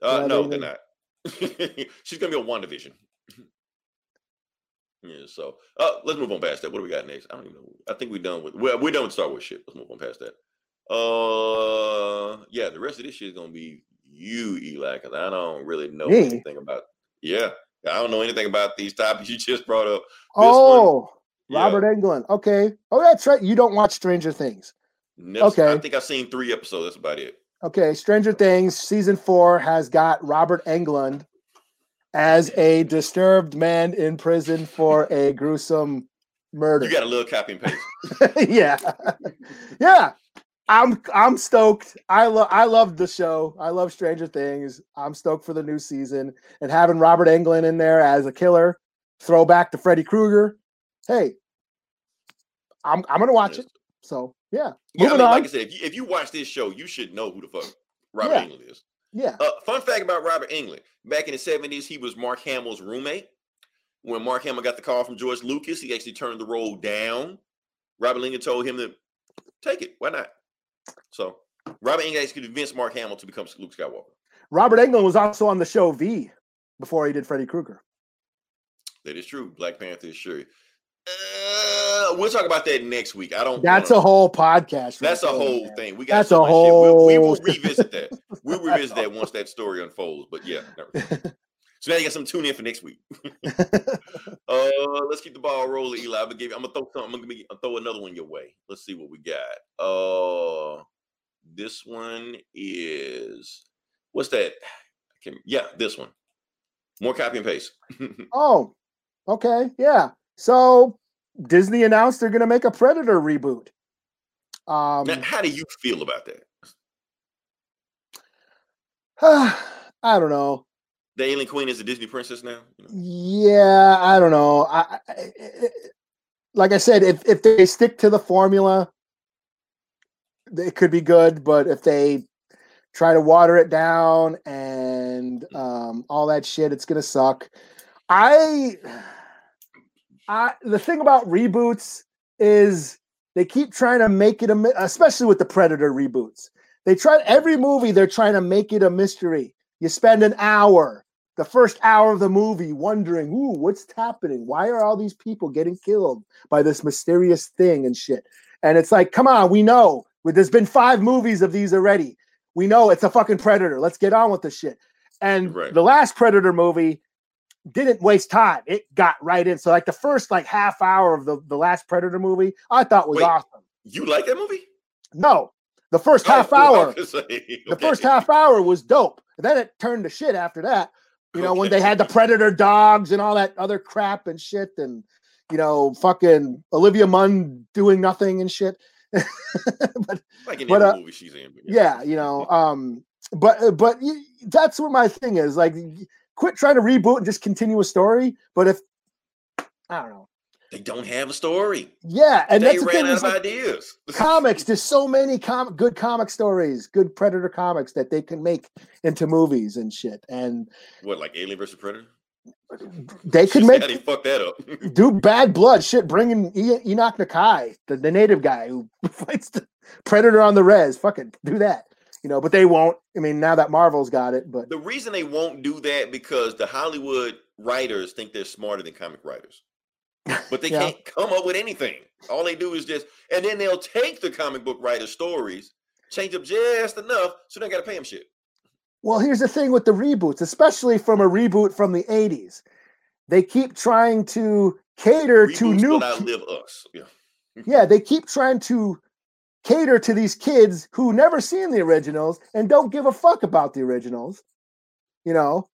uh, no, they- they're not. She's gonna be a one division. Yeah. So uh, let's move on past that. What do we got next? I don't even know. I think we're done with we're, we're done with Star Wars shit. Let's move on past that. Uh, yeah. The rest of this shit is gonna be you, Eli, because I don't really know Me? anything about. Yeah. I don't know anything about these topics you just brought up. oh, yeah. Robert Englund. Okay. Oh, that's right. You don't watch Stranger Things. Never, I think I've seen three episodes. That's about it. Okay, Stranger Things season four has got Robert Englund as a disturbed man in prison for a gruesome murder. You got a little copy and paste. yeah, yeah. I'm I'm stoked. I love I love the show. I love Stranger Things. I'm stoked for the new season and having Robert Englund in there as a killer. Throwback to Freddy Krueger. Hey, I'm I'm gonna watch it. So yeah, Yeah, I moving mean, on. like I said, if you, if you watch this show, you should know who the fuck Robert Yeah. Englund is. Yeah. Uh, fun fact about Robert Englund: back in the seventies, he was Mark Hamill's roommate. When Mark Hamill got the call from George Lucas, he actually turned the role down. Robert Englund told him to take it. Why not? So Robert Englund actually convinced Mark Hamill to become Luke Skywalker. Robert Englund was also on the show V before he did Freddy Krueger. That is true. Black Panther is sure. Uh, we'll talk about that next week. I don't. That's wanna- a whole podcast. That's a whole man. thing. We got That's so a shit. We'll, we will revisit that. We'll revisit that once that story unfolds. But yeah. So now you got some tune in for next week. uh, let's keep the ball rolling, Eli. I'm gonna give. You, I'm gonna throw something. I'm gonna give- throw another one your way. Let's see what we got. Uh, this one is what's that? I can, yeah, this one. More copy and paste. oh, okay, yeah. So Disney announced they're going to make a Predator reboot. Um, now, how do you feel about that? I don't know. The Alien Queen is a Disney princess now. Yeah, I don't know. I, I, like I said, if if they stick to the formula, it could be good. But if they try to water it down and um, all that shit, it's gonna suck. I, I the thing about reboots is they keep trying to make it a, especially with the Predator reboots. They try every movie. They're trying to make it a mystery. You spend an hour the first hour of the movie wondering, ooh, what's happening? Why are all these people getting killed by this mysterious thing and shit? And it's like, come on, we know. There's been five movies of these already. We know it's a fucking predator. Let's get on with the shit. And Right. the last Predator movie, didn't waste time. It got right in. So like the first like half hour of the the last Predator movie, I thought was Wait. awesome. You like that movie? No, the first half Oh, I hour, gonna the first half hour was dope. Then it turned to shit after that. You know, when they had the Predator dogs and all that other crap and shit, and you know, fucking Olivia Munn doing nothing and shit. but like in but, uh, movie she's in. but yeah, you know, um, but uh, but that's what my thing is. Like, quit trying to reboot and just continue a story. But if I don't know, They don't have a story. yeah, and they that's the ran thing. out of like, ideas. comics there's so many com- good comic stories good predator comics that they can make into movies and shit and what, like Alien versus Predator? they could make they fucked that up. do bad blood shit bringing e- enoch nakai the, the native guy who fights the predator on the res fucking do that you know but they won't i mean now that marvel's got it but the reason they won't do that because the Hollywood writers think they're smarter than comic writers. But they Yeah. can't come up with anything. All they do is just, and then they'll take the comic book writer stories, change them just enough, so they got to pay them shit. well here's the thing with the reboots especially from a reboot from the 80s they keep trying to cater to new outlive us. Yeah. yeah, they keep trying to cater to these kids who never seen the originals and don't give a fuck about the originals, you know.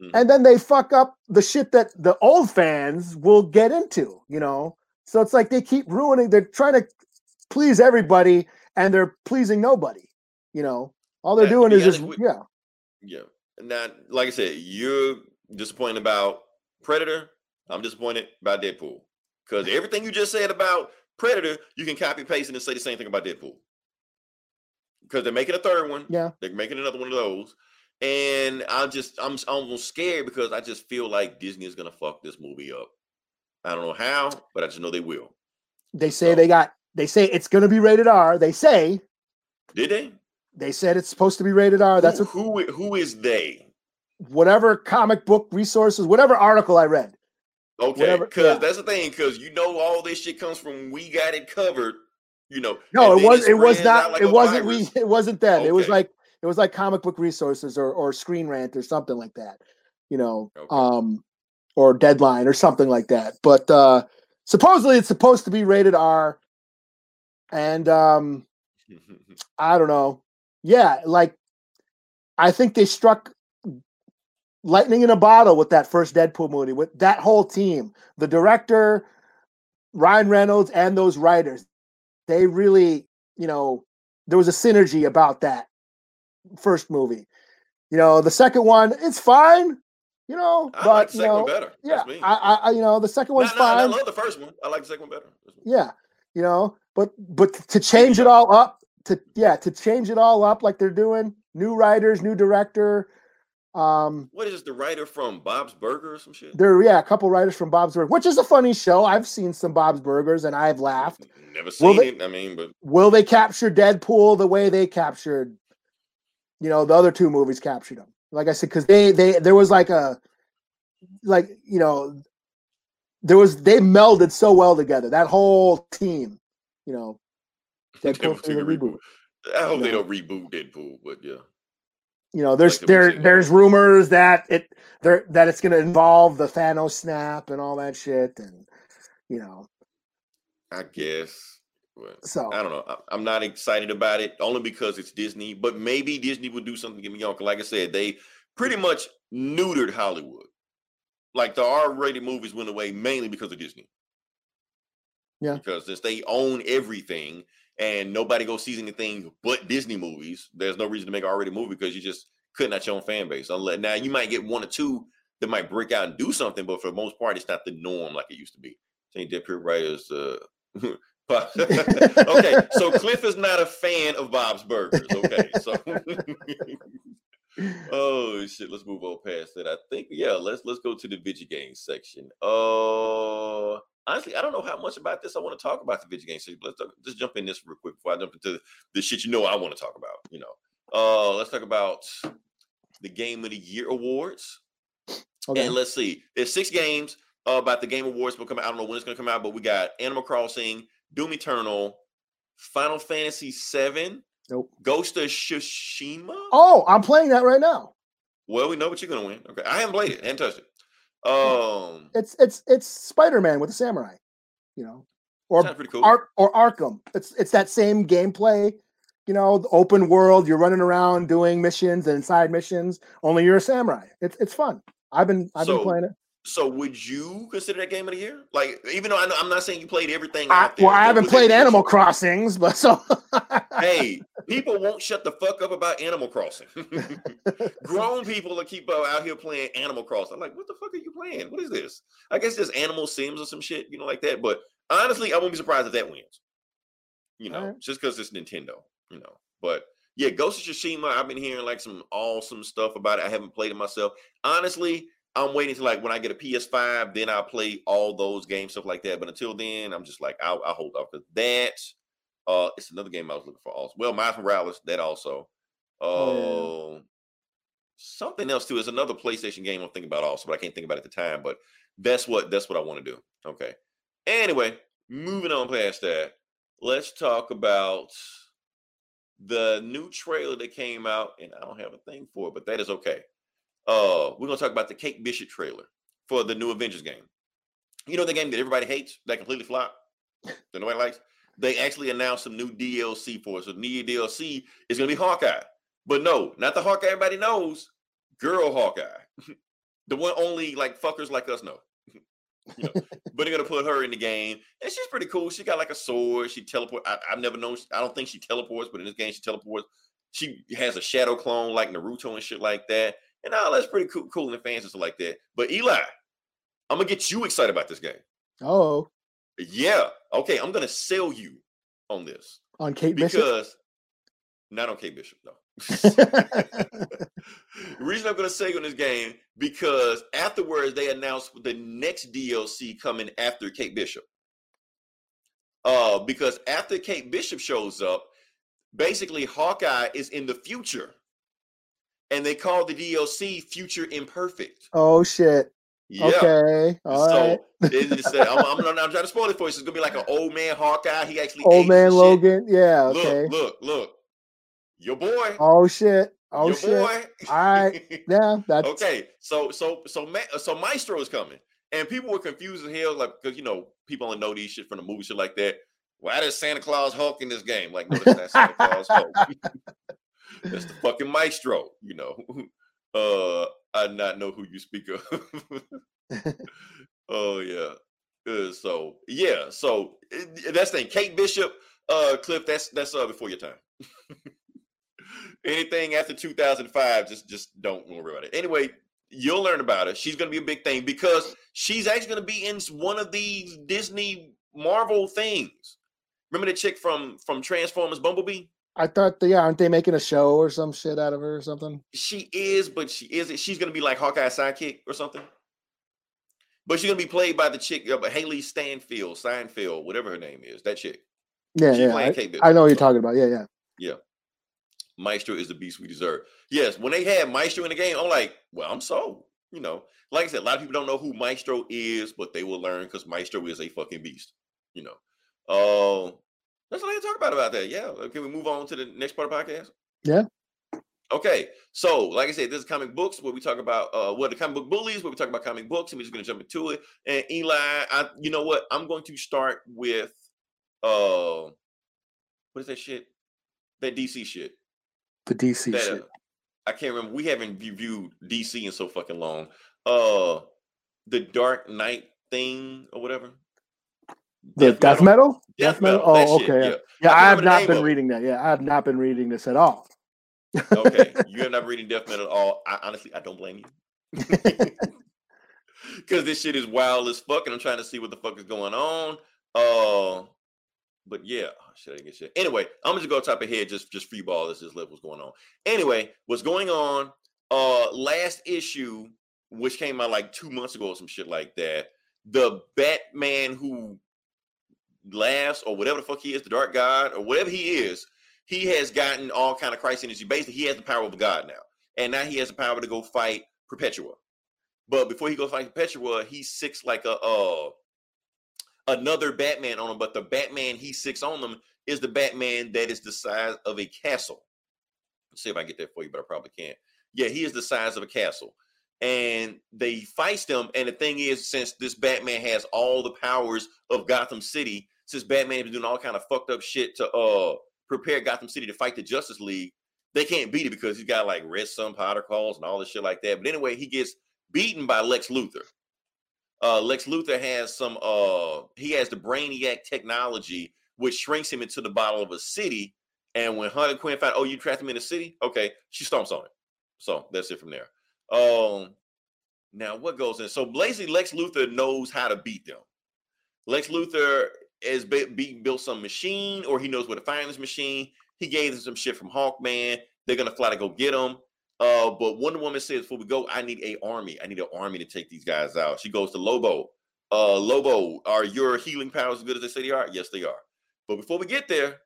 Mhm. And then they fuck up the shit that the old fans will get into, you know. So it's like they keep ruining. They're trying to please everybody, and they're pleasing nobody. You know, all they're Yeah, doing is just with- yeah, Yeah. Now, like I said, you're disappointed about Predator. I'm disappointed about Deadpool. Because everything you just said about Predator, you can copy paste and say the same thing about Deadpool. Because they're making a third one. yeah. They're making another one of those. And I'm just I'm almost scared because I just feel like Disney is gonna fuck this movie up. I don't know how, but I just know they will. They say So- they got. They say it's going to be rated R. They say Did they? they said it's supposed to be rated R. That's who, what who who is they? whatever comic book resources, whatever article I read. Okay, because yeah. that's the thing. Because you know all this shit comes from we got it covered. You know. No, it was it was not like it wasn't we it wasn't that. It was like it was like comic book resources or or Screen Rant or something like that. You know, Okay. um or Deadline or something like that. But uh supposedly it's supposed to be rated R and um I don't know. Yeah, like I think they struck lightning in a bottle with that first Deadpool movie with that whole team, the director, Ryan Reynolds, and those writers. They really, you know, there was a synergy about that first movie. You know, the second one, it's fine. You know, I but like the you second know, one better. yeah. I, I, I, you know, the second one's no, I fine. love the first one. I like the second one better. Yeah, you know, but but to change it all up, to yeah, to change it all up like they're doing, new writers, new director. Um, What is the writer from Bob's Burger or some shit? there, yeah, a couple writers from Bob's Burgers, which is a funny show. I've seen some Bob's Burgers and I've laughed. Never seen they- it. I mean, but Will they capture Deadpool the way they captured, you know, the other two movies captured them? Like I said, because they they there was like a, like you know, there was they melded so well together. That whole team, you know, They Deadpool the a reboot. I hope they No. don't reboot Deadpool. But yeah, you know there's Like there there's rumors that it there that it's going to involve the Thanos snap and all that shit and you know I guess. So I don't know. I'm not excited about it only because it's Disney. But maybe Disney would do something to get me on. like I said, they pretty much neutered Hollywood. Like the R-rated movies went away mainly because of Disney. Yeah. Because since they own everything and nobody goes sees anything but Disney movies, there's no reason to make an R-rated movie because you just cutting out your own fan base. Unless now you might get one or two that might break out and do something, but for the most part, it's not the norm like it used to be. Saying Dead Pure Writers, uh okay, so Cliff is not a fan of Bob's Burgers. Okay, so oh shit, let's move on past that. I think yeah, let's let's go to the video game section. Uh, honestly, I don't know how much about this I want to talk about the video game. But let's talk, just jump in this real quick before I jump into the shit you know I want to talk about. You know, uh, let's talk about the Game of the Year awards. okay. And let's see, there's six games uh, about the Game Awards will come out. I don't know when it's going to come out, but we got Animal Crossing, Doom Eternal, Final Fantasy VII, Nope. Ghost of Tsushima. oh I'm playing that right now Well, we know what you're going to win. Okay, I haven't played it, haven't touched it. Um, It's it's it's Spider Man with a samurai, you know, or cool. Ark or Arkham. It's it's that same gameplay, you know, the open world. You're running around doing missions and side missions. Only you're a samurai. It's it's fun. I've been I've So, been playing it. So would you consider that game of the year? Like, even though I know, I'm not saying you played everything I, out there. well, I haven't played Animal Crossings, but so Hey, people won't shut the fuck up about Animal Crossing. Grown people will keep uh, out here playing Animal Crossing. I'm like, what the fuck are you playing? What is this? I guess it's Animal Sims or some shit, you know, like that. But honestly, I wouldn't be surprised if that wins. You know, Alright. just because it's Nintendo, you know. But yeah, Ghost of Tsushima, I've been hearing like some awesome stuff about it. I haven't played it myself. Honestly, I'm waiting to like when I get a PS5, then I'll play all those games, stuff like that. But until then, I'm just like, I'll, I'll hold off because that. Uh, it's another game I was looking for. Also, well, Miles Morales, that also. Uh, Oh, something else too. It's another PlayStation game I'm thinking about also, but I can't think about it at the time. But that's what that's what I want to do. Okay. Anyway, moving on past that, let's talk about the new trailer that came out, and I don't have a thing for it, but that is okay. Uh, we're gonna talk about the Kate Bishop trailer for the new Avengers game. You know the game that everybody hates, that completely flopped, that nobody likes. They actually announced some new DLC for it. So new DLC is gonna be Hawkeye, but no, not the Hawkeye everybody knows. Girl Hawkeye, the one only like fuckers like us know. you know, but they're gonna put her in the game, and she's pretty cool. She got like a sword. She teleport. I, I've never known. I don't think she teleports, but in this game she teleports. She has a shadow clone like Naruto and shit like that, and all that's pretty cool, cool in the fans and stuff like that. But Eli, I'm gonna get you excited about this game. oh, Yeah, okay, I'm gonna sell you on this on Kate Bishop. because not on Kate Bishop, no. the reason I'm going to say you on this game because afterwards they announced the next DLC coming after Kate Bishop. Uh, because after Kate Bishop shows up, basically Hawkeye is in the future, and they call the DLC Future Imperfect. oh shit. Yeah. Okay. All right. so it is, uh, I'm, I'm, I'm trying to spoil it for you. So it's gonna be like an old man Hawkeye. He actually Old man shit. Logan. Yeah. Okay. Look, look, look. Your boy. Oh shit. Oh your shit. boy. All right. Yeah. That's okay, so so so Ma- so Maestro is coming, and people were confused as hell, like because you know people only know these shit from the movie, shit like that. Why does Santa Claus Hulk in this game? Like, no, that's not Santa Claus Hulk. that's the fucking Maestro. You know. Uh, I not know who you speak of. oh yeah. Uh, so yeah, so uh, that's the thing. Kate Bishop, uh, Cliff, that's that's uh before your time. Anything after 2005, just just don't worry about it. Anyway, you'll learn about her. She's gonna be a big thing because she's actually gonna be in one of these Disney Marvel things. Remember the chick from from Transformers Bumblebee? I thought, the, yeah, aren't they making a show or some shit out of her or something? She is, but she isn't. She's gonna be like Hawkeye's sidekick or something. But she's gonna be played by the chick, uh, Hailee Stanfield, Steinfeld, whatever her name is. That chick. Yeah, She's yeah. I, I know what you're talking about. Yeah, yeah. Yeah. Maestro is the beast we deserve. Yes, when they had Maestro in the game, I'm like, well, I'm sold. You know, like I said, a lot of people don't know who Maestro is, but they will learn because Maestro is a fucking beast. You know. Uh, that's all I talk about about that. Yeah. uh, Can we move on to the next part of the podcast? Yeah. Okay. So, like I said, this is comic books where we talk about uh what the comic book bullies, where we talk about comic books, and we're just gonna jump into it. And Eli, I you know what? I'm going to start with uh what is that shit? That DC shit. The DC That shit. uh, I can't remember. We haven't reviewed DC in so fucking long. Uh the Dark Knight thing or whatever. The death, metal? Death metal? metal. that Oh, shit, okay. yeah. Yeah, I, I have not been reading that. Yeah, I have not been reading this at all. okay, you have not reading death metal at all. I honestly, I don't blame you. Because this shit is wild as fuck, and I'm trying to see what the fuck is going on. Uh, but yeah, oh, shit, I didn't get shit. Anyway, I'm just gonna go top of head, just just free ball. This is what's going on. Anyway, what's going on? Uh, last issue, which came out like two months ago or some shit like that. The Batman who laughs or whatever the fuck he is, the Dark God or whatever he is, he has gotten all kind of Christ energy. Basically, he has the power of god now, and now he has the power to go fight Perpetua. But before he goes fight Perpetua, he six like a uh another Batman on him. But the Batman he six on them is the Batman that is the size of a castle. Let's see if I get that for you, but I probably can't. Yeah, he is the size of a castle. And they fight them. And the thing is, since this Batman has all the powers of Gotham City, since Batman has been doing all kind of fucked up shit to uh prepare Gotham City to fight the Justice League, they can't beat it because he's got like red sun powder calls and all this shit like that. But anyway, he gets beaten by Lex Luthor. Uh, Lex Luthor has some uh he has the brainiac technology which shrinks him into the bottle of a city. And when Harley Quinn found, oh, you trapped him in a city, okay, she stomps on it. So that's it from there. Um, now what goes in? So basically, Lex Luthor knows how to beat them. Lex Luthor has be, be- built some machine, or he knows where to find this machine. He gave them some shit from Hawkman. They're gonna fly to go get him. Uh, but Wonder Woman says, before we go, I need a army. I need an army to take these guys out. She goes to Lobo. Uh, Lobo, are your healing powers as good as they say they are? Yes, they are. But before we get there,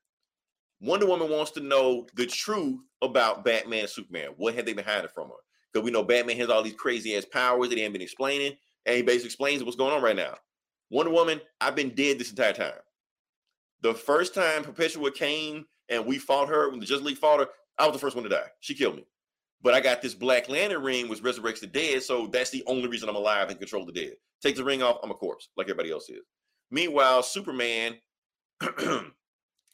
Wonder Woman wants to know the truth about Batman and Superman. What have they been hiding from her? Because we know Batman has all these crazy ass powers that he ain't been explaining, and he basically explains what's going on right now. Wonder Woman, I've been dead this entire time. The first time Perpetua came and we fought her, when the Justice League fought her, I was the first one to die. She killed me. But I got this Black Lantern ring, which resurrects the dead, so that's the only reason I'm alive and control the dead. Take the ring off, I'm a corpse, like everybody else is. Meanwhile, Superman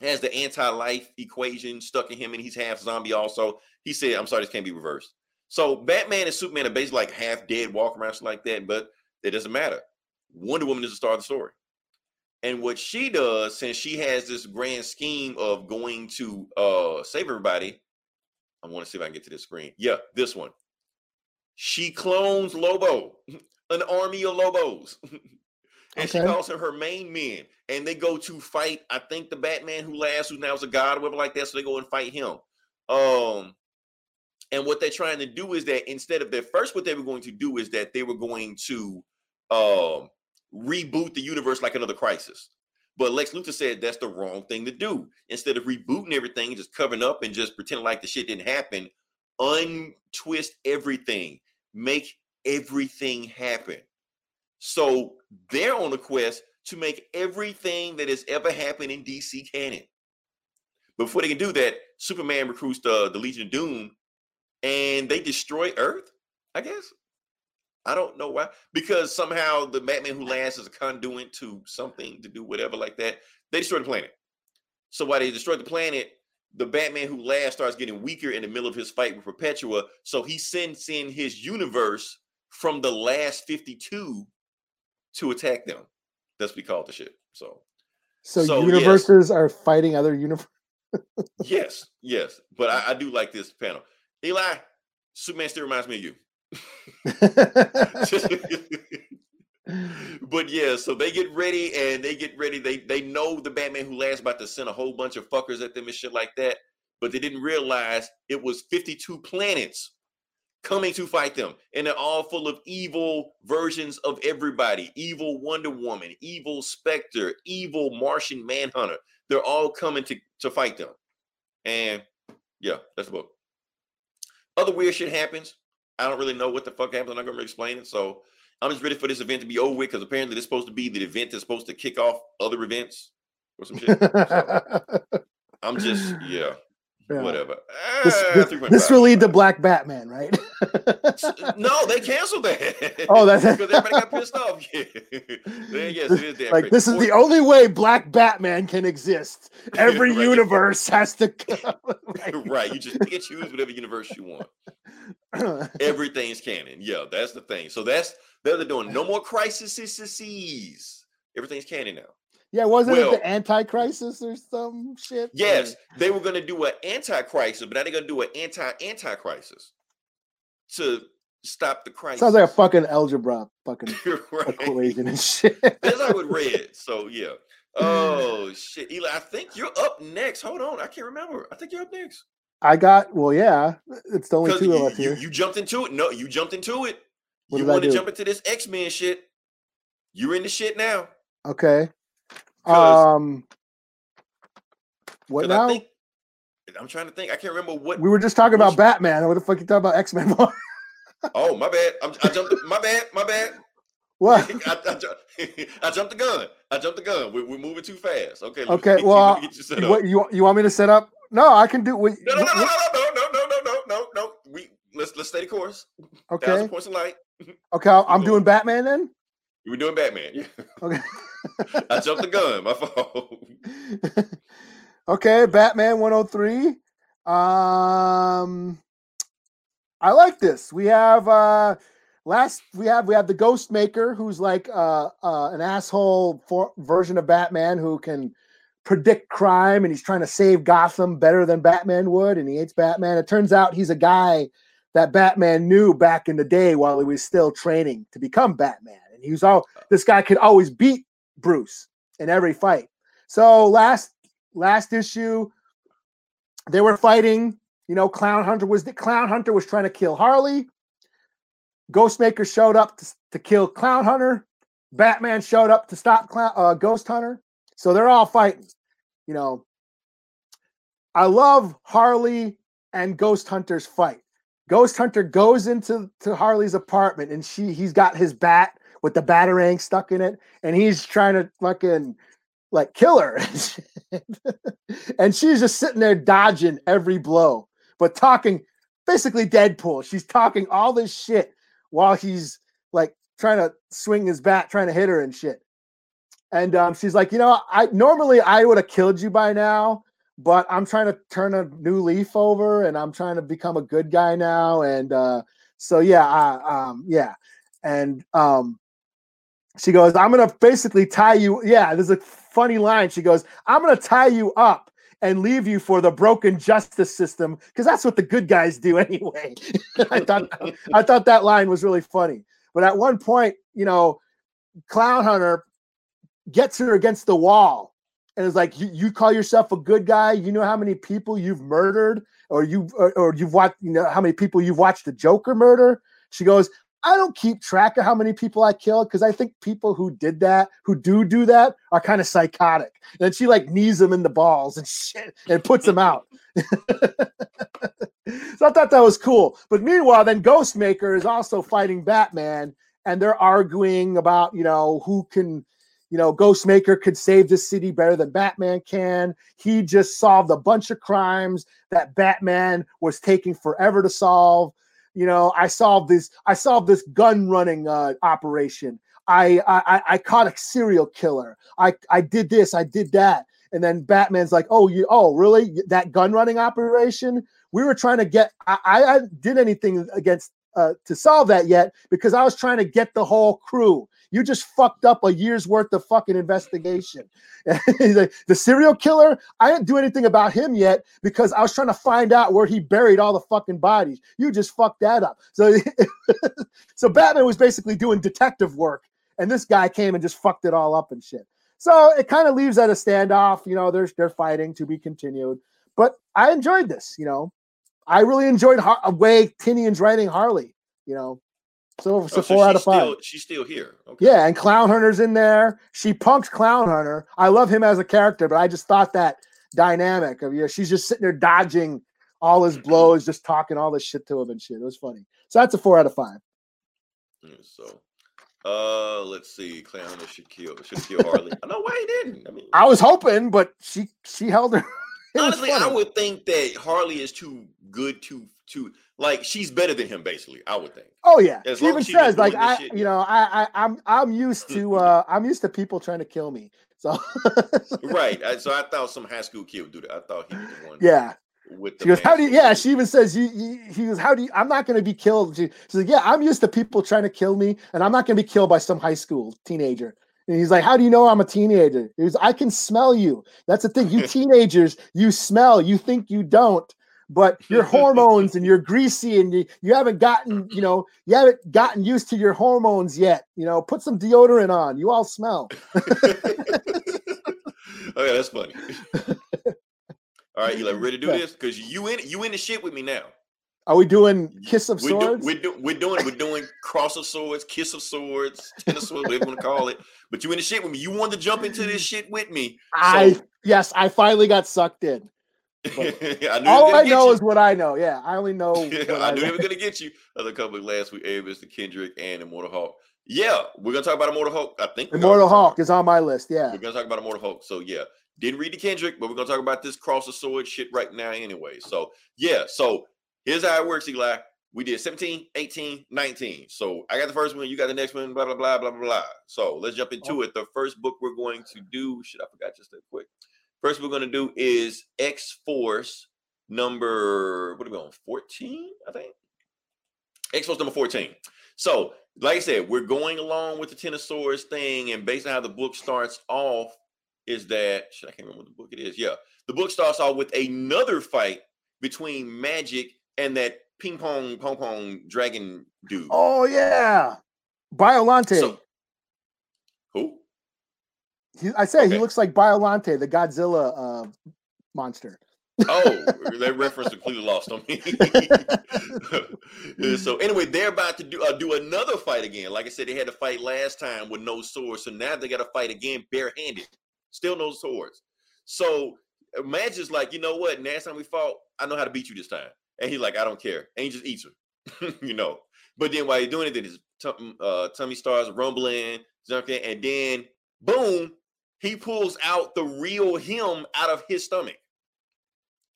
has the anti-life equation stuck in him, and he's half zombie. Also, he said, "I'm sorry, this can't be reversed." So Batman and Superman are basically like half dead, walk around like that, but it doesn't matter. Wonder Woman is the star of the story, and what she does, since she has this grand scheme of going to uh save everybody, I want to see if I can get to this screen. Yeah, this one. She clones Lobo, an army of Lobos. and she Okay. calls her her main men, and they go to fight. I think the Batman who laughs, who now is a god, or whatever like that. So they go and fight him. Um, and what they're trying to do is that instead of their first, what they were going to do is that they were going to um reboot the universe like another crisis. But Lex Luthor said that's the wrong thing to do. Instead of rebooting everything, just covering up and just pretending like the shit didn't happen, untwist everything, make everything happen. So they're on a quest to make everything that has ever happened in DC canon. Before they can do that, Superman recruits the, the Legion of Doom and they destroy Earth, I guess. I don't know why. Because somehow the Batman who laughs is a conduit to something to do whatever like that. They destroy the planet. So while they destroy the planet, the Batman who laughs starts getting weaker in the middle of his fight with Perpetua. So he sends in his universe from the last 52 to attack them. That's what we call the shit. So So, So, yes. universes are fighting other universes. yes, yes. But I, I do like this panel. Eli, Superman still reminds me of you. but yeah, so they get ready and they get ready. They they know the Batman who laughs about to send a whole bunch of fuckers at them and shit like that. But they didn't realize it was 52 planets coming to fight them. And they're all full of evil versions of everybody. Evil Wonder Woman, evil Spectre, evil Martian Manhunter. They're all coming to, to fight them. And yeah, that's the book. Other weird shit happens. I don't really know what the fuck happens. I'm not gonna really explain it. So I'm just ready for this event to be over with because apparently this supposed to be the event that's supposed to kick off other events or some shit. So I'm just yeah, Yeah. whatever. This, Ah, this, this will lead to Black Batman, right? no, they canceled that. Oh, that's- because everybody got pissed off. Yeah. Yes, it is like crazy. this is Or- the only way Black Batman can exist. Every Right. universe has to come. right. You just and choose whatever universe you want. Everything's canon. Yeah, that's the thing. So that's they're they're doing no more crises. Everything's canon now. Yeah, wasn't Well- it the Anti-Crisis or some shit? Yes, Or- they were going to do an anti-crisis, but now they're going to do an anti-anti-crisis to stop the crisis. sounds like a fucking algebra fucking right. equation and shit. That's how it read. So yeah. Oh shit, Eli. I think you're up next. Hold on, I can't remember. I think you're up next. I got well, yeah. It's the only two you, of us here. you jumped into it. No, you jumped into it. What you want to jump into this X Men shit. You're in the shit now. Okay. Um. what now? I think I'm trying to think. I can't remember what. we were just talking about Batman. What the fuck you talking about X Men? Oh, my bad. I'm, I jumped. My bad. My bad. what? I, I, ju- I jumped the gun. I jumped the gun. We're, we're moving too fast. Okay. Okay, me well, you. What you you want me to set up? No, I can do. What, No, no, no, no, no, no, no, no, no, no, no, no. We let's let's stay the course. Okay. Thousand points of light. Okay, I'm doing Batman then. You were doing Batman. Yeah. Okay. I jumped the gun. My fault. okay, Batman 103. Um I like this. We have uh last we have we have the Ghost Maker who's like uh, uh an asshole for, version of Batman who can predict crime and he's trying to save Gotham better than Batman would and he hates Batman. It turns out he's a guy that Batman knew back in the day while he was still training to become Batman. And he was all this guy could always beat Bruce in every fight. So last last issue, they were fighting. You know, Clown Hunter was the Clown Hunter was trying to kill Harley. Ghostmaker showed up to, to kill Clown Hunter. Batman showed up to stop Clown, uh, Ghost Hunter. So they're all fighting. You know, I love Harley and Ghost Hunter's fight. Ghost Hunter goes into to Harley's apartment and she he's got his bat with the batarang stuck in it, and he's trying to fucking like kill her. and she's just sitting there dodging every blow, but talking basically Deadpool. She's talking all this shit while he's like trying to swing his bat, trying to hit her and shit. And um, she's like, you know, I normally I would have killed you by now, but I'm trying to turn a new leaf over and I'm trying to become a good guy now. And uh, so yeah, I, um, yeah. And um, she goes, I'm gonna basically tie you. Yeah, there's a funny line. She goes, I'm gonna tie you up and leave you for the broken justice system because that's what the good guys do anyway. I thought I thought that line was really funny. But at one point, you know, Clown Hunter gets her against the wall and is like, you, call yourself a good guy? You know how many people you've murdered, or you or, or you've watched, you know, how many people you've watched the Joker murder? She goes, I don't keep track of how many people I killed because I think people who did that, who do do that, are kind of psychotic. And she like knees them in the balls and shit and puts them out. so I thought that was cool. But meanwhile, then Ghostmaker is also fighting Batman, and they're arguing about you know who can, you know, Ghostmaker could save the city better than Batman can. He just solved a bunch of crimes that Batman was taking forever to solve you know i solved this i solved this gun running uh, operation. I, I i caught a serial killer. I i did this i did that. And then batman's like oh you oh really? That gun running operation? We were trying to get i i did anything against uh, to solve that yet because i was trying to get the whole crew you just fucked up a year's worth of fucking investigation. Like, the serial killer, I didn't do anything about him yet because I was trying to find out where he buried all the fucking bodies. You just fucked that up. So, so Batman was basically doing detective work, and this guy came and just fucked it all up and shit. So it kind of leaves at a standoff. You know, they're they're fighting to be continued. But I enjoyed this. You know, I really enjoyed Har- way Tynion's writing Harley. You know, so, so Oh, four out of five. Still, she's still here. Okay. Yeah, and Clown Hunter's in there. She punks Clown Hunter. I love him as a character, but I just thought that dynamic of you know, she's just sitting there dodging all his blows, just talking all this shit to him and shit. It was funny. So that's a four out of five. So, uh, let's see. Clown Hunter should kill should kill Harley. I know why he didn't. I mean, I was hoping, but she she held her. Honestly, I would think that Harley is too good to to like she's better than him. Basically, I would think. Oh yeah, As she even says like I, shit, you know, I, I I'm I'm used to uh I'm used to people trying to kill me. So Right. I, so I thought some high school kid would do that. I thought he was the one. yeah, With She goes, "How do you?" Yeah, she even says, "You." you he goes, "How do you?" I'm not going to be killed. She, she's like, "Yeah, I'm used to people trying to kill me, and I'm not going to be killed by some high school teenager." And he's like, "How do you know I'm a teenager?" He goes, "I can smell you. That's the thing. You teenagers, you smell. You think you don't, but your hormones and you're greasy, and you, you haven't gotten, you know, you haven't gotten used to your hormones yet. You know, put some deodorant on. You all smell." yeah, that's funny. All right, Eli, ready to do Yeah. this? Because you in you in the shit with me now. Are we doing kiss of We're, do, swords? we're, do, we're doing we're doing cross of swords, kiss of swords, ten of swords, whatever you want to call it. But you in the shit with me. You wanted to jump into this shit with me. I yes, I finally got sucked in. I knew All I know you. is what I know. Yeah, I only know. what I I knew know. they were gonna get you. Other couple of last week, Avis, the Kendrick, and Immortal Hulk. Yeah, we're gonna talk about Immortal Hulk. I think Immortal Hulk is on my list. Yeah. We're gonna talk about Immortal Hulk. So yeah, didn't read the Kendrick, but we're gonna talk about this cross of sword shit right now anyway. So yeah, so here's how it works, Eli. we did 17, 18, 19. So I got the first one, you got the next one, blah, blah, blah, blah, blah, blah. So let's jump into it. The first book we're going to do, shit, I forgot just that quick. First we're going to do is X Force number, what are we on, 14, I think? X Force number 14. So, like I said, we're going along with the Ten of Swords thing, and based on how the book starts off, is that shit, I can't remember what the book it is. Yeah, the book starts off with another fight between Magik and that ping pong pong pong dragon dude. Oh yeah, Biolante. So- who? He, I say he looks like Biolante, the Godzilla uh, monster. Oh, that reference completely lost on me. So anyway, they're about to do uh, do another fight again. Like I said, they had to fight last time with no swords, so now they got to fight again barehanded, still no swords. So uh, Magik's like, you know what? Last time we fought, I know how to beat you this time, and he's like, I don't care, and he just eats her, you know. But then while he's doing it, then his tum- uh, tummy starts rumbling, something, and then boom, he pulls out the real him out of his stomach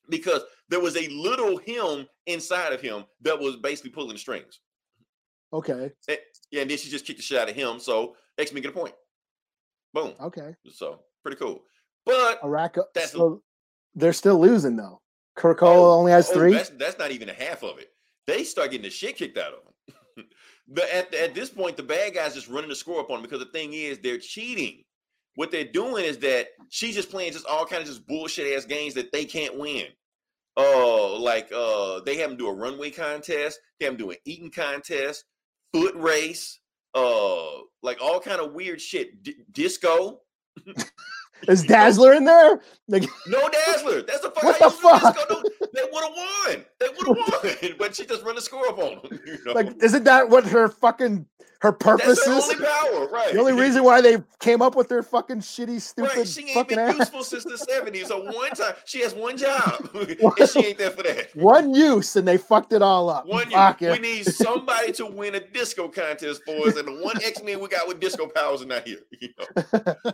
because there was a little him inside of him that was basically pulling the strings. Okay, Eh, Yeah, and then she just kicked the shit out of him. So X Men get a point. Boom. okay. So pretty cool. But. That's- so they're still losing though. Kurko Oh, only has oh, three. That's, that's not even a half of it. They start getting the shit kicked out of them. but at, at this point, the bad guys just running the score up on them because the thing is, they're cheating. What they're doing is that she's just playing just all kind of just bullshit ass games that they can't win. Uh, like uh, they have them do a runway contest, they have them do an eating contest, foot race, uh, like all kind of weird shit. D- disco. Is Dazzler in there? Like, No Dazzler. That's the fuck. What the fuck? No, they would have won. They would have won. But she just run the score up on them. You know? like, isn't that what her fucking her purpose That's her only power, right? The only reason why they came up with their fucking shitty, stupid Right, she ain't fucking been ass. useful since the 70s. So one time she has one job, and she ain't there for that. One use, and they fucked it all up. One Fuck year, it. we need somebody to win a disco contest for us, and the one X Men we got with disco powers are not here. You know?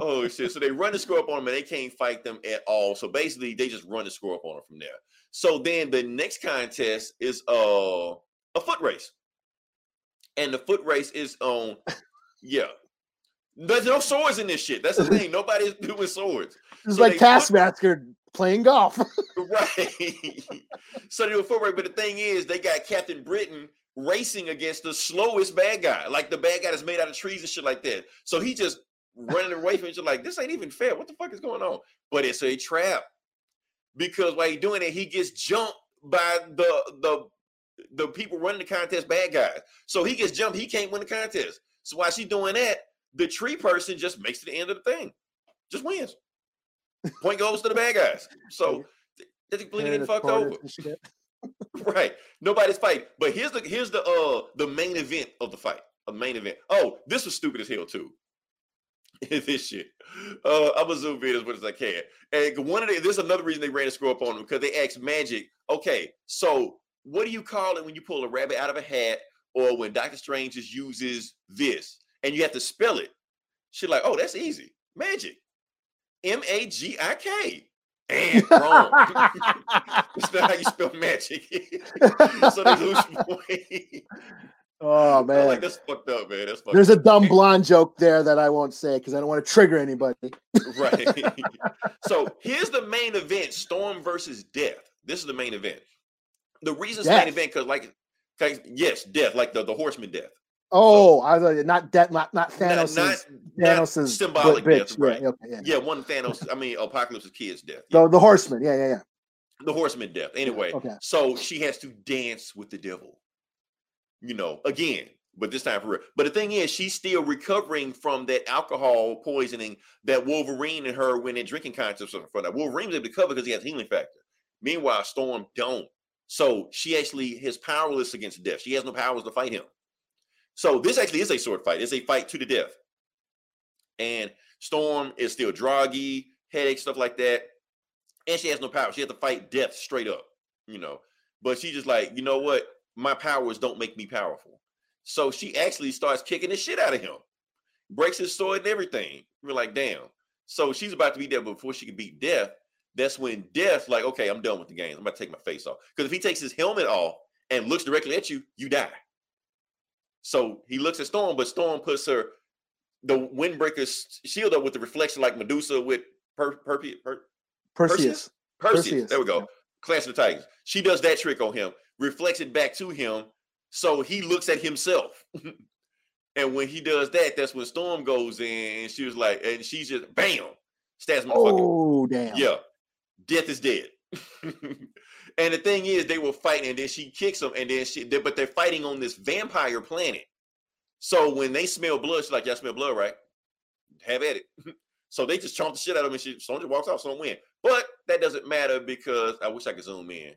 oh shit! So they run the score up on them, and they can't fight them at all. So basically, they just run the score up on them from there. So then the next contest is uh a foot race, and the foot race is on yeah. There's no swords in this shit. That's the thing. Nobody's doing swords. It's so like put- Taskmaster playing golf. Right. so they do a foot race, but the thing is, they got Captain Britain racing against the slowest bad guy, like the bad guy that's made out of trees and shit like that. So he just running away from it, just like this ain't even fair. What the fuck is going on? But it's a trap because while he's doing it, he gets jumped by the the the people running the contest, bad guys. So he gets jumped. He can't win the contest. So while she's doing that, the tree person just makes it to the end of the thing, just wins. Point goes to the bad guys. So they're completely getting fucked over. Right. Nobody's fighting. But here's the here's the uh the main event of the fight. A main event. Oh, this was stupid as hell too. this shit. Uh I'm gonna zoom in as much as I can. And one of the this is another reason they ran a screw up on them because they asked Magik, okay, so what do you call it when you pull a rabbit out of a hat or when Doctor Strange just uses this and you have to spell it? She's like, oh, that's easy. Magic. M-A-G-I-K. And wrong. That's not how you spell magic. so they lose point. oh I'm man. like that's fucked up, man. That's fucked There's a dumb blonde joke there that I won't say because I don't want to trigger anybody. right. so here's the main event: Storm versus Death. This is the main event. The reason the main Death? event because, like, 'cause- yes, Death, like the the Horseman Death. Oh, I thought uh, not that, not not Not, Thanos. not, Thanos' symbolic bitch. death, right? Yeah, okay, yeah. Yeah, one Thanos. I mean, Apocalypse's kid's death. Yeah. The, the horseman. Yeah, yeah, yeah. the horseman death. Anyway, okay. so she has to dance with the devil. You know, again, but this time for real. But the thing is, she's still recovering from that alcohol poisoning that Wolverine and her when in drinking contest from that. Wolverine's able to cover because he has healing factor. Meanwhile, Storm don't. So she actually is powerless against death. She has no powers to fight him. So this actually is a sword fight. It's a fight to the death. And Storm is still droggy, headache, stuff like that. And she has no power. She has to fight death straight up, you know. But she just like, you know what? My powers don't make me powerful. So she actually starts kicking the shit out of him, breaks his sword and everything. We're like, damn. So she's about to be there before she can beat death. That's when death, like, okay, I'm done with the game. I'm to take my face off. Because if he takes his helmet off and looks directly at you, you die. So he looks at Storm, but Storm puts her the windbreaker's shield up with the reflection like Medusa with per, per, per, Perseus. Perseus. Perseus, There we go. yeah. Clash of the Titans. She does that trick on him, reflects it back to him, so he looks at himself. and when he does that, that's when Storm goes in, and she was like, and she's just bam, stabs fucking Oh damn. yeah, death is dead. and the thing is, they were fighting, and then she kicks them, and then she, they, but they're fighting on this vampire planet. So when they smell blood, she's like, "Y'all smell blood, right? Have at it." so they just chomp the shit out of him, and she just walks off, someone win. But that doesn't matter because I wish I could zoom in.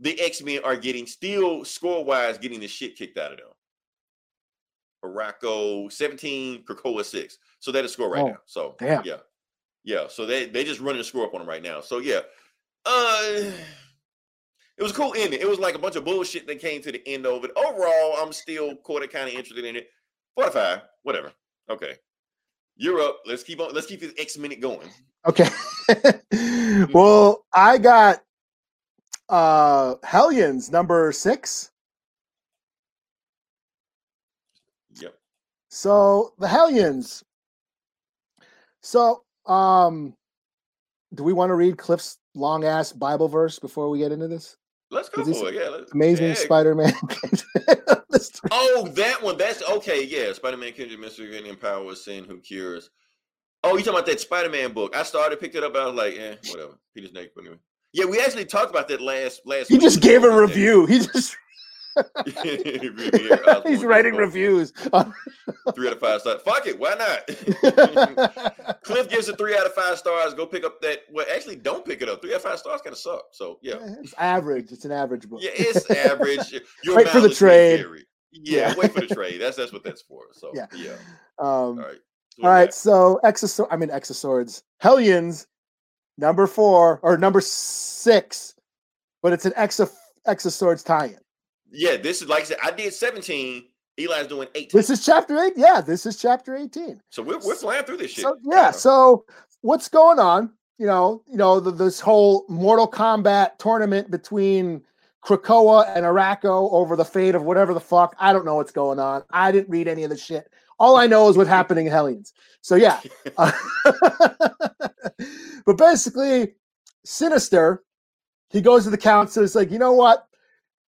The X Men are getting still score wise, getting the shit kicked out of them. Arakko 17, Krakoa 6. So that is score right Oh, now. So damn. yeah. Yeah. So they they just running the score up on them right now. So yeah. Uh it was a cool ending. It was like a bunch of bullshit that came to the end of it. Overall, I'm still quite kind of interested in it. 45, whatever. Okay. You're up. Let's keep on. Let's keep this X minute going. Okay. well, I got uh Hellions number six. Yep. So the Hellions. So um do we want to read Cliff's long ass Bible verse before we get into this? Let's go for it. Yeah. Let's, Amazing yeah. Spider-Man. Oh, that one. That's okay. Yeah, Spider-Man Kindred Mystery and Empower Sin Who Cures. Oh, you talking about that Spider-Man book? I started, picked it up. I was like, eh, whatever. Peter's naked. Anyway. Yeah, we actually talked about that last last. he just gave a talked about that. review. He just Review. I was he's writing reviews. Three out of five stars. Fuck it. Why not? Cliff gives it three out of five stars. Go pick up that. Well, actually, don't pick it up. Three out of five stars kind of suck. So yeah, it's average. It's an average book. yeah, it's average. Your Wait for the trade. Yeah, Yeah. wait for the trade. That's that's what that's for. So Yeah. yeah. Um, All right. So All right, so X of Sword, I mean X of Swords, Hellions, number four or number six, but it's an Exo X of Swords tie-in. Yeah, this is like I said. I did 17. Eli's doing 18. This is chapter eight. Yeah, this is chapter eighteen. so we're, we're flying through this shit. So yeah, so what's going on? You know, you know the, this whole Mortal Kombat tournament between Krakoa and Arakko over the fate of whatever the fuck. I don't know what's going on. I didn't read any of the shit. All I know is what's happening in Hellions. So yeah. Uh, but basically, Sinister, he goes to the council. It's like, you know what?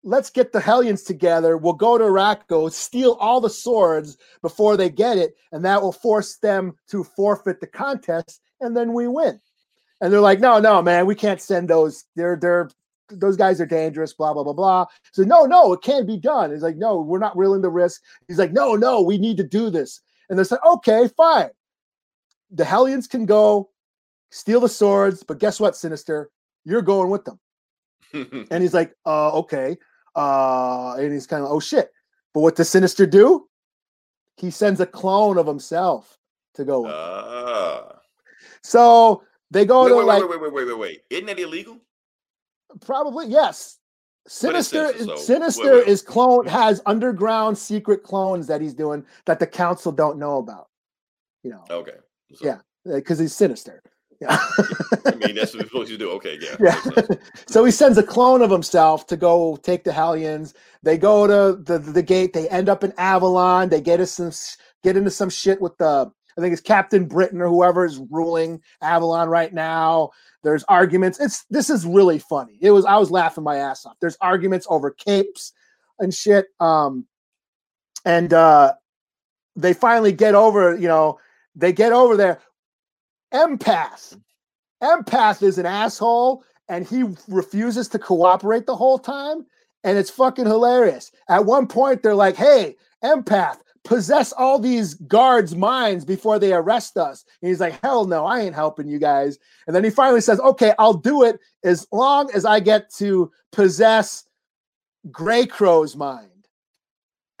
Let's get the Hellions together. We'll go to Arakko, steal all the swords before they get it, and that will force them to forfeit the contest, and then we win. And they're like, no, no, man, we can't send those. They're they're those guys are dangerous, blah, blah, blah, blah. So no, no, it can't be done. He's like, no, we're not willing to risk. He's like, no, no, we need to do this. And they said, okay, fine. The Hellions can go steal the swords, but guess what, Sinister? You're going with them. And he's like, uh, okay. Uh, and he's kind of, oh shit. But what does Sinister do? He sends a clone of himself to go with. Ah. So they go Wait, to wait, like wait, wait, wait, wait, wait, wait. Isn't that illegal? probably yes. Sinister, Sinister wait, wait. is clone has underground secret clones that he's doing that the council don't know about. You know, Okay. So, Yeah. because he's sinister. Yeah. I mean, that's what to do. Okay. Yeah. Yeah. so he sends a clone of himself to go take the Hellions. They go to the, the gate. They end up in Avalon. They get us some get into some shit with the I think it's Captain Britain or whoever is ruling Avalon right now. There's arguments. It's this is really funny. It was I was laughing my ass off. There's arguments over capes and shit. Um, and uh, they finally get over. You know, they get over there. Empath. Empath is an asshole and he refuses to cooperate the whole time. And it's fucking hilarious. At one point, they're like, hey, empath, possess all these guards' minds before they arrest us. And he's like, hell no, I ain't helping you guys. And then he finally says, okay, I'll do it as long as I get to possess Grey Crow's mind.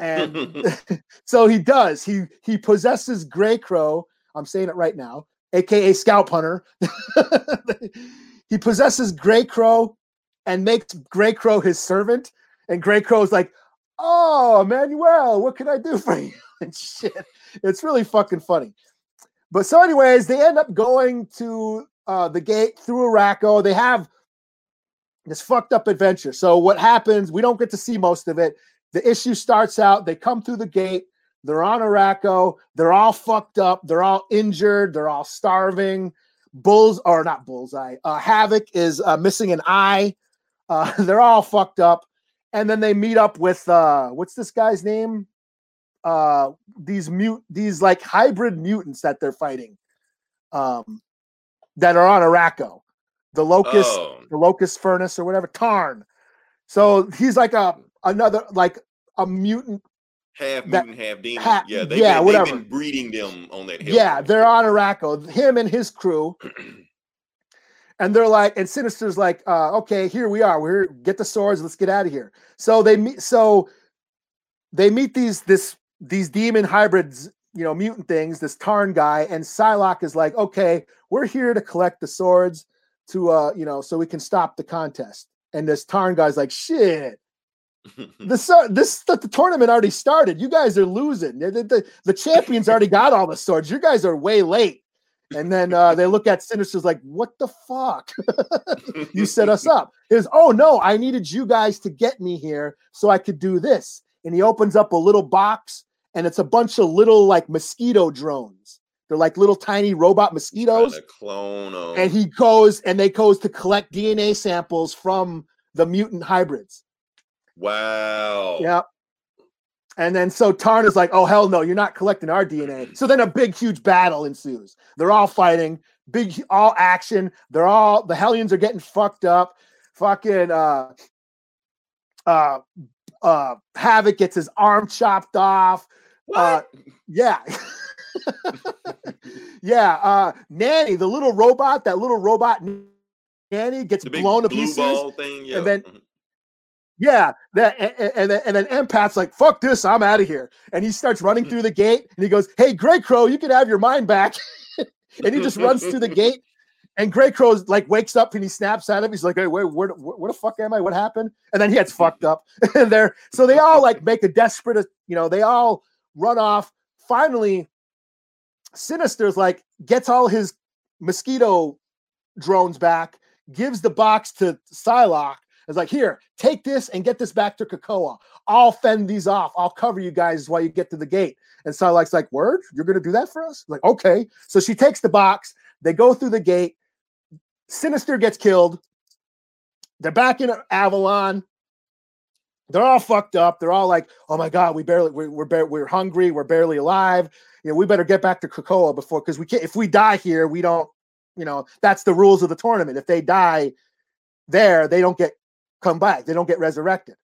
And so he does. He he possesses Grey Crow. I'm saying it right now, aka Scalp Hunter. he possesses Grey Crow and makes Grey Crow his servant. And Grey Crow is like, "Oh, Manuel, what can I do for you?" and shit. It's really fucking funny. But so, anyways, they end up going to uh, the gate through Arakko. They have this fucked up adventure. So what happens? We don't get to see most of it. The issue starts out. They come through the gate. They're on Arakko. They're all fucked up. They're all injured. They're all starving. Bulls or not bullseye. Uh, Havoc is uh, missing an eye. Uh, they're all fucked up. And then they meet up with uh, what's this guy's name? Uh, these mute these like hybrid mutants that they're fighting, um, that are on Arakko, the locust, Oh. the locust furnace or whatever, Tarn. So he's like a another like a mutant half that- mutant, half demon. ha- yeah, they yeah, been, whatever. they've been breeding them on that hill. Yeah, they're on Arakko. Him and his crew. and they're like, and Sinister's like, uh, okay, here we are. We're get the swords, let's get out of here. So they meet so they meet these this these demon hybrids, you know, mutant things, this Tarn guy, and Psylocke is like, okay, we're here to collect the swords to uh, you know, so we can stop the contest. And this Tarn guy's like, shit. The so- this the, the tournament already started. You guys are losing. The, the, the, the champions already got all the swords. You guys are way late. And then uh, they look at Sinister's like, what the fuck? you set us up. He goes, oh no, I needed you guys to get me here so I could do this. And he opens up a little box, and it's a bunch of little like mosquito drones. They're like little tiny robot mosquitoes. Trying to clone 'em. And he goes and they goes to collect DNA samples from the mutant hybrids. Wow. Yeah. And then so Tarn is like, oh hell no, you're not collecting our DNA. So then a big, huge battle ensues. They're all fighting, big all action. They're all the Hellions are getting fucked up. Fucking uh uh uh Havoc gets his arm chopped off. Uh, yeah. yeah. Uh Nanny, the little robot, that little robot Nanny gets blown to pieces. ball thing. Yeah. then- mhm. Yeah, that and, and- and then Empath's like, "Fuck this, I'm out of here," and he starts running mm. through the gate, and he goes, "Hey, Grey Crow, you can have your mind back," and he just runs through the gate, and Grey Crow like wakes up and he snaps at him. He's like, "Hey, where, where, where, where the fuck am I? What happened?" And then he gets mm. fucked up, and they're so they all like make a desperate, you know, they all run off. Finally, Sinister's like gets all his mosquito drones back, gives the box to Psylocke. Is like, here, take this and get this back to Krakoa. I'll fend these off. I'll cover you guys while you get to the gate. And Psylocke's like, word, you're gonna do that for us? Like, okay. So she takes the box. They go through the gate. Sinister gets killed. They're back in Avalon. They're all fucked up. They're all like, "Oh my god, we barely we're we're, bar- we're hungry. We're barely alive. You know, we better get back to Krakoa before because we can't. If we die here, we don't. You know, that's the rules of the tournament. If they die there, they don't get come back. They don't get resurrected.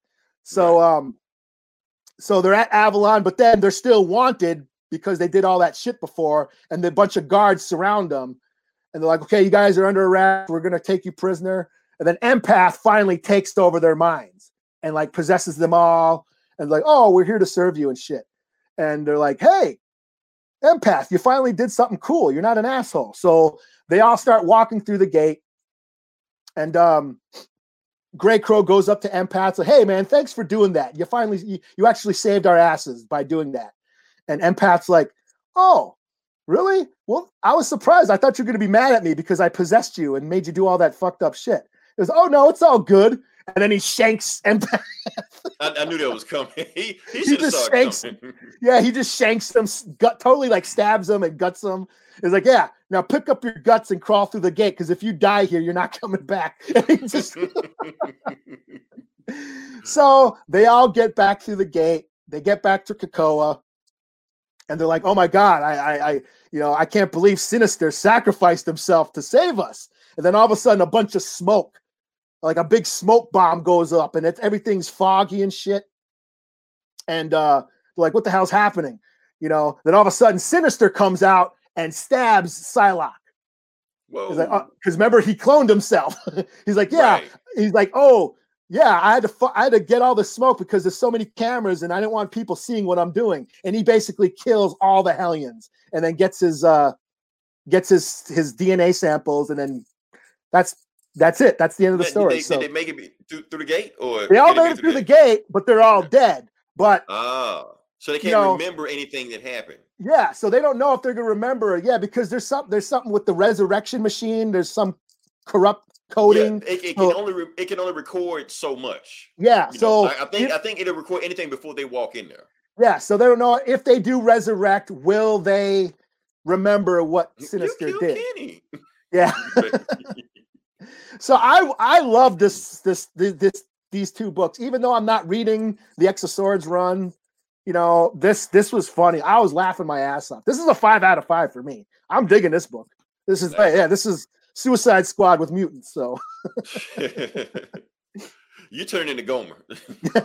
So, um, so they're at Avalon, but then they're still wanted because they did all that shit before, and the bunch of guards surround them, and they're like, "Okay, you guys are under arrest. We're gonna take you prisoner." And then Empath finally takes over their minds and like possesses them all, and like, "Oh, we're here to serve you and shit." And they're like, "Hey, Empath, you finally did something cool. You're not an asshole." So they all start walking through the gate, and um, Grey Crow goes up to Empath, like, "Hey, man, thanks for doing that. You finally, you, you actually saved our asses by doing that." And Empath's like, "Oh, really? Well, I was surprised. I thought you were to be mad at me because I possessed you and made you do all that fucked up shit." It was, "Oh no, it's all good." And then he shanks Empath. I, I knew that was coming. He, he He just it coming. Yeah, he just shanks them, gut totally like stabs them and guts them. He's like, yeah, now pick up your guts and crawl through the gate because if you die here, you're not coming back. And he just so they all get back through the gate. They get back to Krakoa, and they're like, "Oh my god, I, I, I, you know, I can't believe Sinister sacrificed himself to save us." And then all of a sudden, a bunch of smoke, like a big smoke bomb, goes up, and it's everything's foggy and shit. And uh, like, "What the hell's happening?" You know. Then all of a sudden, Sinister comes out and stabs Psylocke. Whoa. Like, because remember he cloned himself. He's like, yeah. Right. He's like, oh, yeah. I had to, fu- I had to get all the smoke because there's so many cameras, and I didn't want people seeing what I'm doing. And he basically kills all the Hellions, and then gets his, uh, gets his his DNA samples, and then that's that's it. That's the end of the story. Did they, so did they make it through, through the gate, or they all made it through the gate, but they're all dead. But Ah, so they can't know- remember anything that happened. Yeah, so they don't know if they're gonna remember. it. Yeah, because there's some there's something with the resurrection machine. There's some corrupt coding. Yeah, it, it so- can only re- it can only record so much. Yeah, You so I, I think if- I think it'll record anything before they walk in there. yeah, so they don't know if they do resurrect, will they remember what Sinister did? Kenny. Yeah. So I I love this this this, this these two books, even though I'm not reading the X of Swords run. You know, this this was funny. I was laughing my ass off. This is a five out of five for me. I'm digging this book. This is Nice. yeah, this is Suicide Squad with mutants. So you turn into Gomer.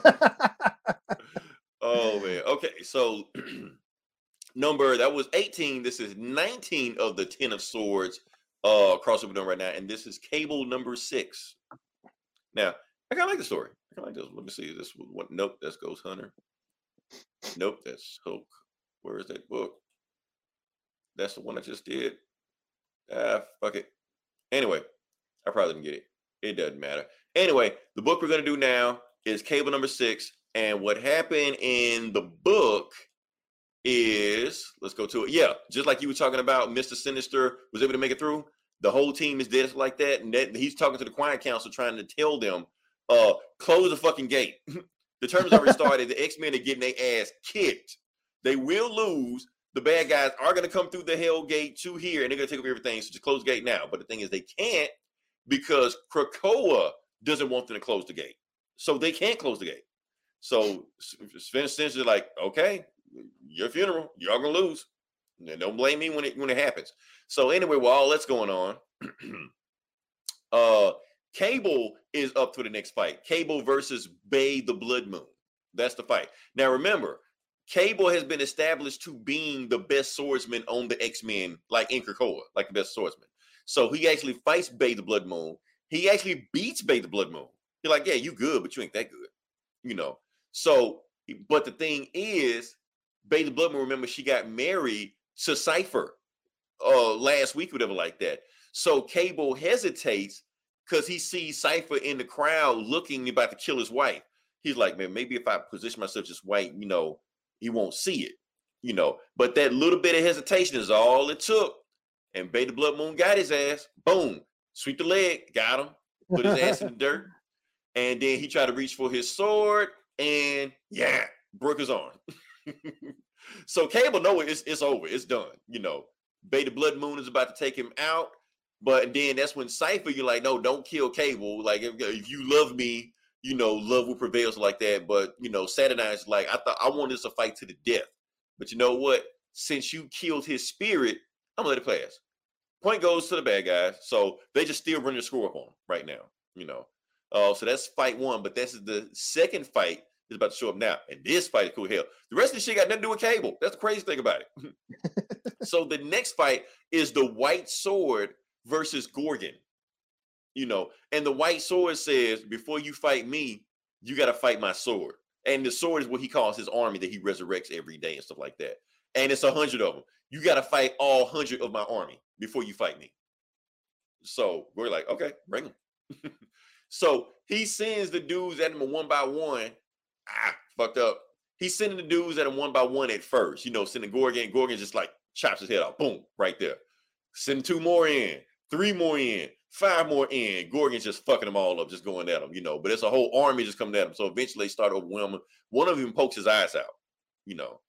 oh man. Okay, so number that was 18. This is 19 of the 10 of swords uh crossover done right now, and this is cable number six. Now, I kinda like the story. I kinda like this. Let me see this one. What nope, that's Ghost Hunter. Nope, that's Hulk. Where is that book? That's the one I just did. Ah, fuck it. Anyway, I probably didn't get it. It doesn't matter. Anyway, the book we're gonna do now is cable number six, and what happened in the book is let's go to it. Yeah, just like you were talking about, Mister Sinister was able to make it through. The whole team is dead like that, and that he's talking to the Quiet Council, trying to tell them, uh, close the fucking gate. the terms already started. The X Men are getting their ass kicked. They will lose. The bad guys are going to come through the Hell Gate to here, and they're going to take over everything. So just close the gate now. But the thing is, they can't because Krakoa doesn't want them to close the gate, so they can't close the gate. So Sven essentially like, okay, your funeral, y'all gonna lose. And don't blame me when it when it happens. So anyway, while all that's going on, uh Cable is up for the next fight. Cable versus Bei the Blood Moon. That's the fight. Now remember, Cable has been established to being the best swordsman on the X-Men, like in Krakoa, like the best swordsman. So he actually fights Bei the Blood Moon. He actually beats Bei the Blood Moon. You're like, yeah, you good, but you ain't that good, you know. So, but the thing is, Bei the Blood remember, she got married to Cypher uh last week, whatever like that. So Cable hesitates because he sees Cypher in the crowd looking about to kill his wife. He's like, man, maybe if I position myself just white, you know, he won't see it, you know. But that little bit of hesitation is all it took. And the Blood Moon got his ass. Boom. Sweep the leg, got him, put his ass in the dirt. And then he tried to reach for his sword, and yeah, broke his arm. so Cable no, it's, it's over, it's done. You know, the Blood Moon is about to take him out. But then that's when Cypher, you're like, no, don't kill Cable. Like, if, if you love me, you know, love will prevail, like that. But you know, Saturnine like, I thought I want this to fight to the death. But you know what? Since you killed his spirit, I'm gonna let it pass. Point goes to the bad guys. So they just still run the score up on him right now, you know. Uh, so that's fight one, but this is the second fight is about to show up now. And this fight is cool hell. The rest of this shit got nothing to do with cable. That's the crazy thing about it. so the next fight is the white sword versus Gorgon. You know, and the white sword says, before you fight me, you got to fight my sword. And the sword is what he calls his army that he resurrects every day and stuff like that. And it's a hundred of them. You got to fight all hundred of my army before you fight me. So we're like, okay, bring them. so he sends the dudes at him one by one. Ah, fucked up. He's sending the dudes at him one by one at first. You know, sending Gorgon. Gorgon just like chops his head off. Boom, right there. Send two more in, three more in, five more in. Gorgon's just fucking them all up, just going at them, you know. But it's a whole army just coming at him. So eventually they start overwhelming. One of them pokes his eyes out, you know.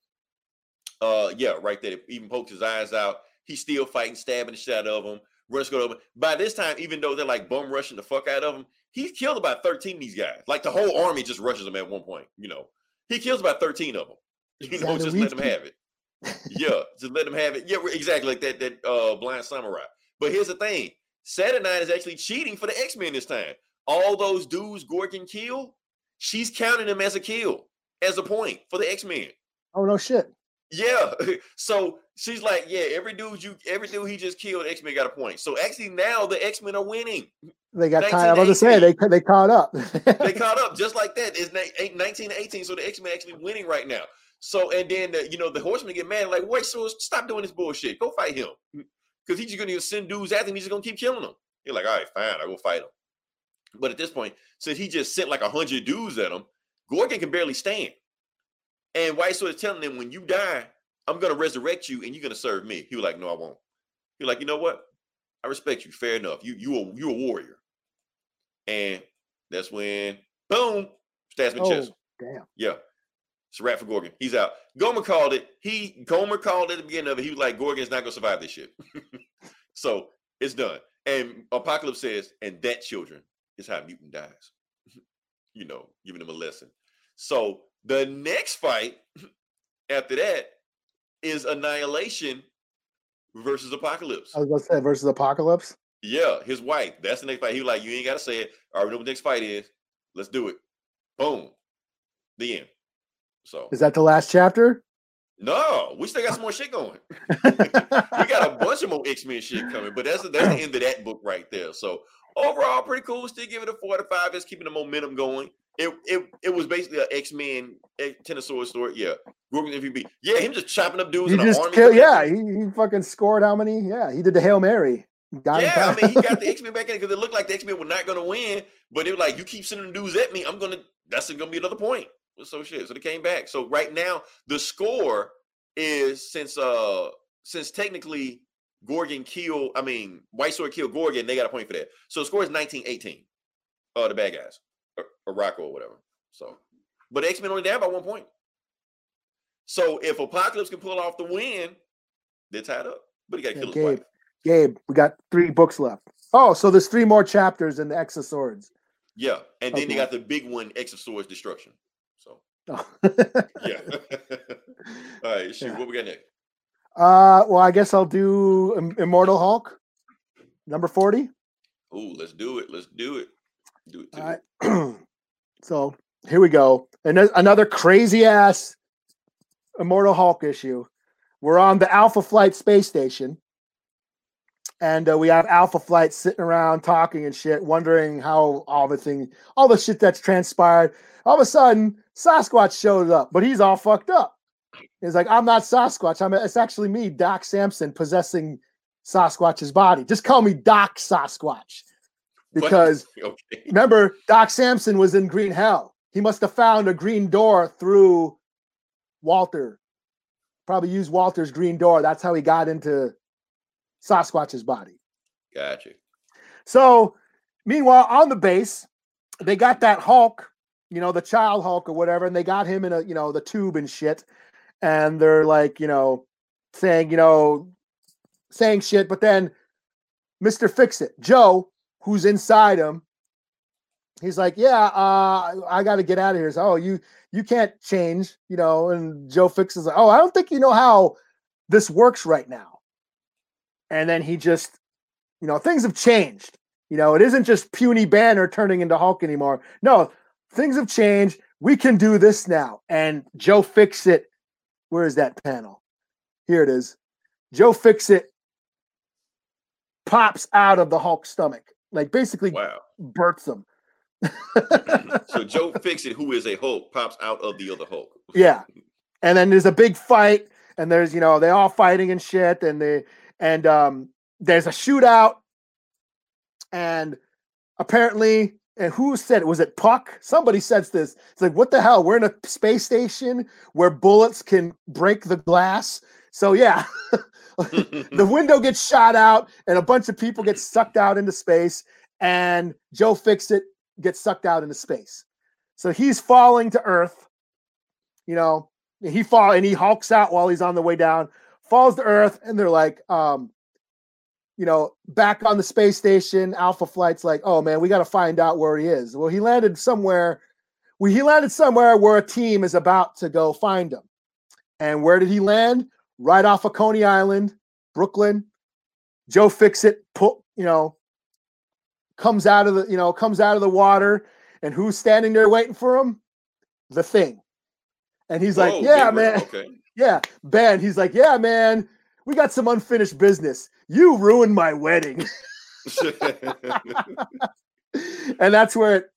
Uh, yeah, right there. Even pokes his eyes out. He's still fighting, stabbing the shit out of him. Rush go over. By this time, even though they're like bum rushing the fuck out of him, he's killed about 13 of these guys. Like the whole army just rushes him at one point, you know. He kills about 13 of them. You know, just let him have it. yeah, just let him have it. Yeah, exactly like that that uh blind samurai. But here's the thing: Saturnine is actually cheating for the X Men this time. All those dudes Gorgon kill, she's counting them as a kill, as a point for the X Men. Oh no shit. Yeah. So she's like, yeah, every dude you, every dude he just killed, X Men got a point. So actually now the X Men are winning. They got caught. I was say they they caught up. They caught up just like that. It's ni- eight- 19 to 18. So the X Men actually winning right now. So and then the, you know the Horsemen get mad like, wait, so stop doing this bullshit. Go fight him because he's just gonna send dudes after him. He's just gonna keep killing them. You're like, all right, fine, I will fight him. But at this point, since he just sent like a hundred dudes at him, Gorgon can barely stand. And White Sword is telling him, when you die, I'm gonna resurrect you and you're gonna serve me. He was like, no, I won't. You're like, you know what? I respect you. Fair enough. You you a you a warrior. And that's when boom stabs him in the chest. Oh, damn. Yeah. It's a wrap for Gorgon. He's out. Gomer called it. He Gomer called it at the beginning of it. He was like, Gorgon's not gonna survive this shit. so it's done. And Apocalypse says, and that children is how mutant dies. you know, giving them a lesson. So the next fight after that is Annihilation versus Apocalypse. I was gonna say versus Apocalypse. Yeah, his wife. That's the next fight. He was like, you ain't gotta say it. I already know what the next fight is. Let's do it. Boom. The end. So Is that the last chapter? no, we still got some more shit going. we got a bunch of more X-Men shit coming, but that's that's the end of that book right there. So overall, pretty cool. Still give it a four to five. It's keeping the momentum going. It it, it was basically an X-Men X- Ten of Swords story. Yeah. Gorgon MVP. Yeah, him just chopping up dudes He just army. killed. Yeah, he, he fucking scored how many? Yeah, he did the hail mary. Got Yeah, I mean, he got the X Men back in because it looked like the X Men were not going to win, but it was like, "You keep sending the dudes at me, I'm gonna. That's going to be another point." So shit. So they came back. So right now, the score is since uh since technically Gorgon killed, I mean, White Sword killed Gorgon, they got a point for that. So the score is 19-18. Uh, the bad guys, or, or Rocco or whatever. So, but X Men only down by one point. So if Apocalypse can pull off the win, they're tied up. But he got to kill his wife. Gabe, we got three books left. Oh, so there's three more chapters in the X of Swords. Yeah, and then they got the big one, X of Swords Destruction. So Oh. yeah. All right, shoot, Yeah. what we got next? uh, well, I guess I'll do Immortal Hulk, number forty. Ooh, let's do it. Let's do it. Do it. All so here we go. And another crazy ass Immortal Hulk issue. We're on the Alpha Flight space station. And uh, we have Alpha Flight sitting around talking and shit, wondering how all the thing, all the shit that's transpired. All of a sudden, Sasquatch shows up, but he's all fucked up. He's like, I'm not Sasquatch. I'm it's actually me, Doc Samson, possessing Sasquatch's body. Just call me Doc Sasquatch. Because okay. remember, Doc Samson was in Green Hell. He must have found a green door through Walter. Probably used Walter's green door. That's how he got into Sasquatch's body. Gotcha. So, meanwhile, on the base, they got that Hulk, you know, the child Hulk or whatever, and they got him in a, you know, the tube and shit. And they're like, you know, saying, you know, saying shit. But then Mr. Fix It, Joe, who's inside him, he's like, yeah, uh, I got to get out of here. So, oh, you you can't change, you know. And Joe Fix is like, oh, I don't think you know how this works right now. And then he just, you know, things have changed. You know, it isn't just puny Banner turning into Hulk anymore. No, things have changed. We can do this now. And Joe Fix It. Where is that panel? Here it is. Joe Fix It pops out of the Hulk stomach, like basically Wow. births him. So Joe Fix It, who is a Hulk, pops out of the other Hulk. Yeah. And then there's a big fight, and there's you know they all fighting and shit, and they and um there's a shootout, and apparently, and who said it? Was it Puck? Somebody says this. It's like what the hell? We're in a space station where bullets can break the glass. So yeah, the window gets shot out, and a bunch of people get sucked out into space, and Joe Fix It gets sucked out into space. So he's falling to Earth. You know, he fall and he hulks out while he's on the way down, falls to Earth, and they're like, um, you know, back on the space station. Alpha Flight's like, oh man, we got to find out where he is. Well, he landed somewhere. We he landed somewhere where a team is about to go find him. And where did he land? Right off of Coney Island, Brooklyn. Joe Fixit, pull, you know, comes out of the, you know, comes out of the water, and who's standing there waiting for him? The thing. And he's like, Yeah, man. Okay. Yeah, Ben. He's like, Yeah, man. We got some unfinished business. You ruined my wedding. and that's where it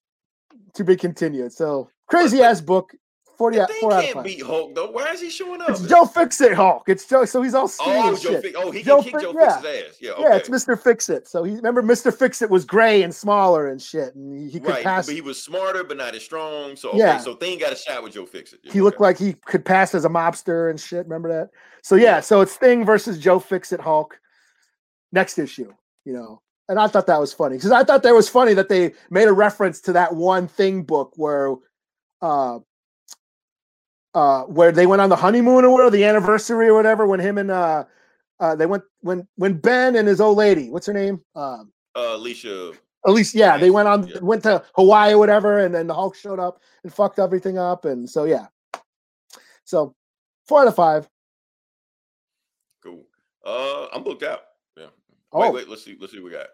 to be continued. So crazy ass book. 40 out, They four out can't five. beat Hulk though. Why is he showing up? It's Joe Fix It Hulk. It's Joe, so he's all skinny Oh, and Joe shit. Fix. Oh, he Joe can kick Joe yeah. Fix's ass. Yeah. Okay. Yeah, it's Mr. Fix It. So he remember Mr. Fix It was gray and smaller and shit, and he, he could right, pass. but he was smarter, but not as strong. So okay, Yeah. so Thing got a shot with Joe Fix It. he looked like he could pass as a mobster and shit. Remember that? So yeah, so it's Thing versus Joe Fix It Hulk. Next issue, you know. and I thought that was funny because I thought that was funny that they made a reference to that one thing book where, uh, uh, where they went on the honeymoon or whatever, the anniversary or whatever, when him and uh, uh, they went when when Ben and his old lady, what's her name? Um, Uh, Alicia. Alicia, yeah, they went on Yeah. went to Hawaii or whatever, and then the Hulk showed up and fucked everything up, and so yeah, so four out of five. Cool. Uh, I'm booked out. Yeah. Oh, Wait, wait. Let's see. Let's see what we got.